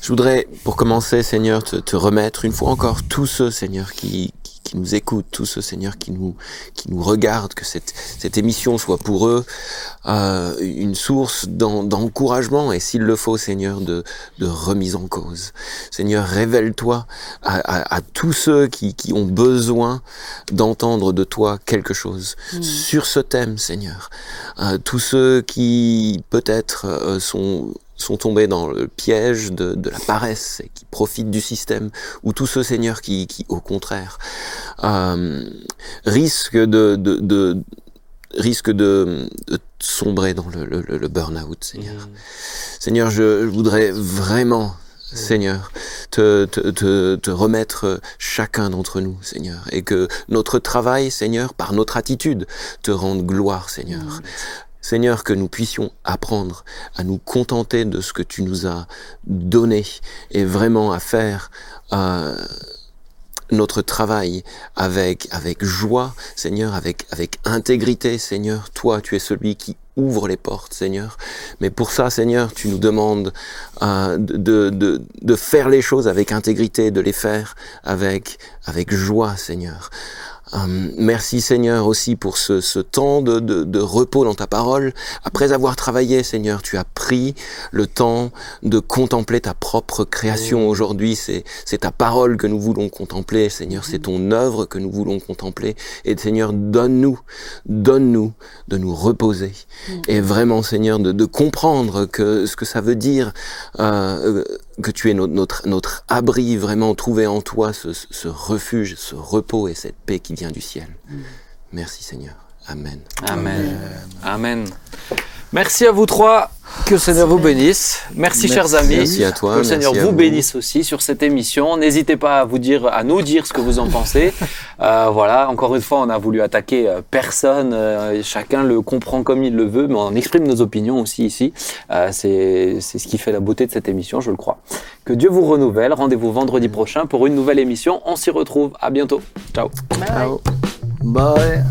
je voudrais, pour commencer, Seigneur, te, te remettre une fois encore tous ceux, Seigneur, qui, qui, qui nous écoutent, tous ceux, Seigneur, qui nous, qui nous regardent, que cette, cette émission soit pour eux euh, une source d'en- d'encouragement et, s'il le faut, Seigneur, de, de remise en cause. Seigneur, révèle-toi à, à, à tous ceux qui, qui ont besoin d'entendre de toi quelque chose sur ce thème, Seigneur. Euh, tous ceux qui peut-être euh, sont sont tombés dans le piège de, de la paresse et qui profitent du système, ou tous ceux, Seigneur, qui, qui au contraire, euh, risquent de, de, de risquent de, de sombrer dans le, le, le burn-out, Seigneur. Seigneur, je, je voudrais vraiment, Seigneur, te, te, te, te remettre chacun d'entre nous, Seigneur, et que notre travail, Seigneur, par notre attitude, te rende gloire, Seigneur. Seigneur, que nous puissions apprendre à nous contenter de ce que tu nous as donné et vraiment à faire euh, notre travail avec avec joie, Seigneur, avec avec intégrité, Seigneur. Toi, tu es celui qui ouvre les portes, Seigneur. Mais pour ça, Seigneur, tu nous demandes euh, de, de de faire les choses avec intégrité, de les faire avec avec joie, Seigneur. Euh, merci Seigneur aussi pour ce, ce temps de, de, de, repos dans ta parole. Après avoir travaillé, Seigneur, tu as pris le temps de contempler ta propre création. Aujourd'hui, c'est ta parole que nous voulons contempler, Seigneur. C'est ton œuvre que nous voulons contempler. Et Seigneur, donne-nous, donne-nous de nous reposer. Et vraiment, Seigneur, de, de, comprendre que ce que ça veut dire. Euh, que tu es notre, notre, notre, abri, vraiment trouver en toi ce, ce, refuge, ce repos et cette paix qui vient du ciel. Merci Seigneur. Amen. Amen. Amen. Merci à vous trois. Que le Seigneur vous bénisse. Merci, merci, chers amis. Merci à toi. Que le Seigneur vous, vous, bénisse aussi sur cette émission. N'hésitez pas à vous dire, à nous dire ce que vous en pensez. euh, voilà. Encore une fois, on a voulu attaquer euh, personne. Euh, chacun le comprend comme il le veut, mais on exprime nos opinions aussi ici. Euh, c'est ce qui fait la beauté de cette émission, je le crois. Que Dieu vous renouvelle. Rendez-vous vendredi prochain pour une nouvelle émission. On s'y retrouve. À bientôt. Ciao. Bye. Ciao. Bye.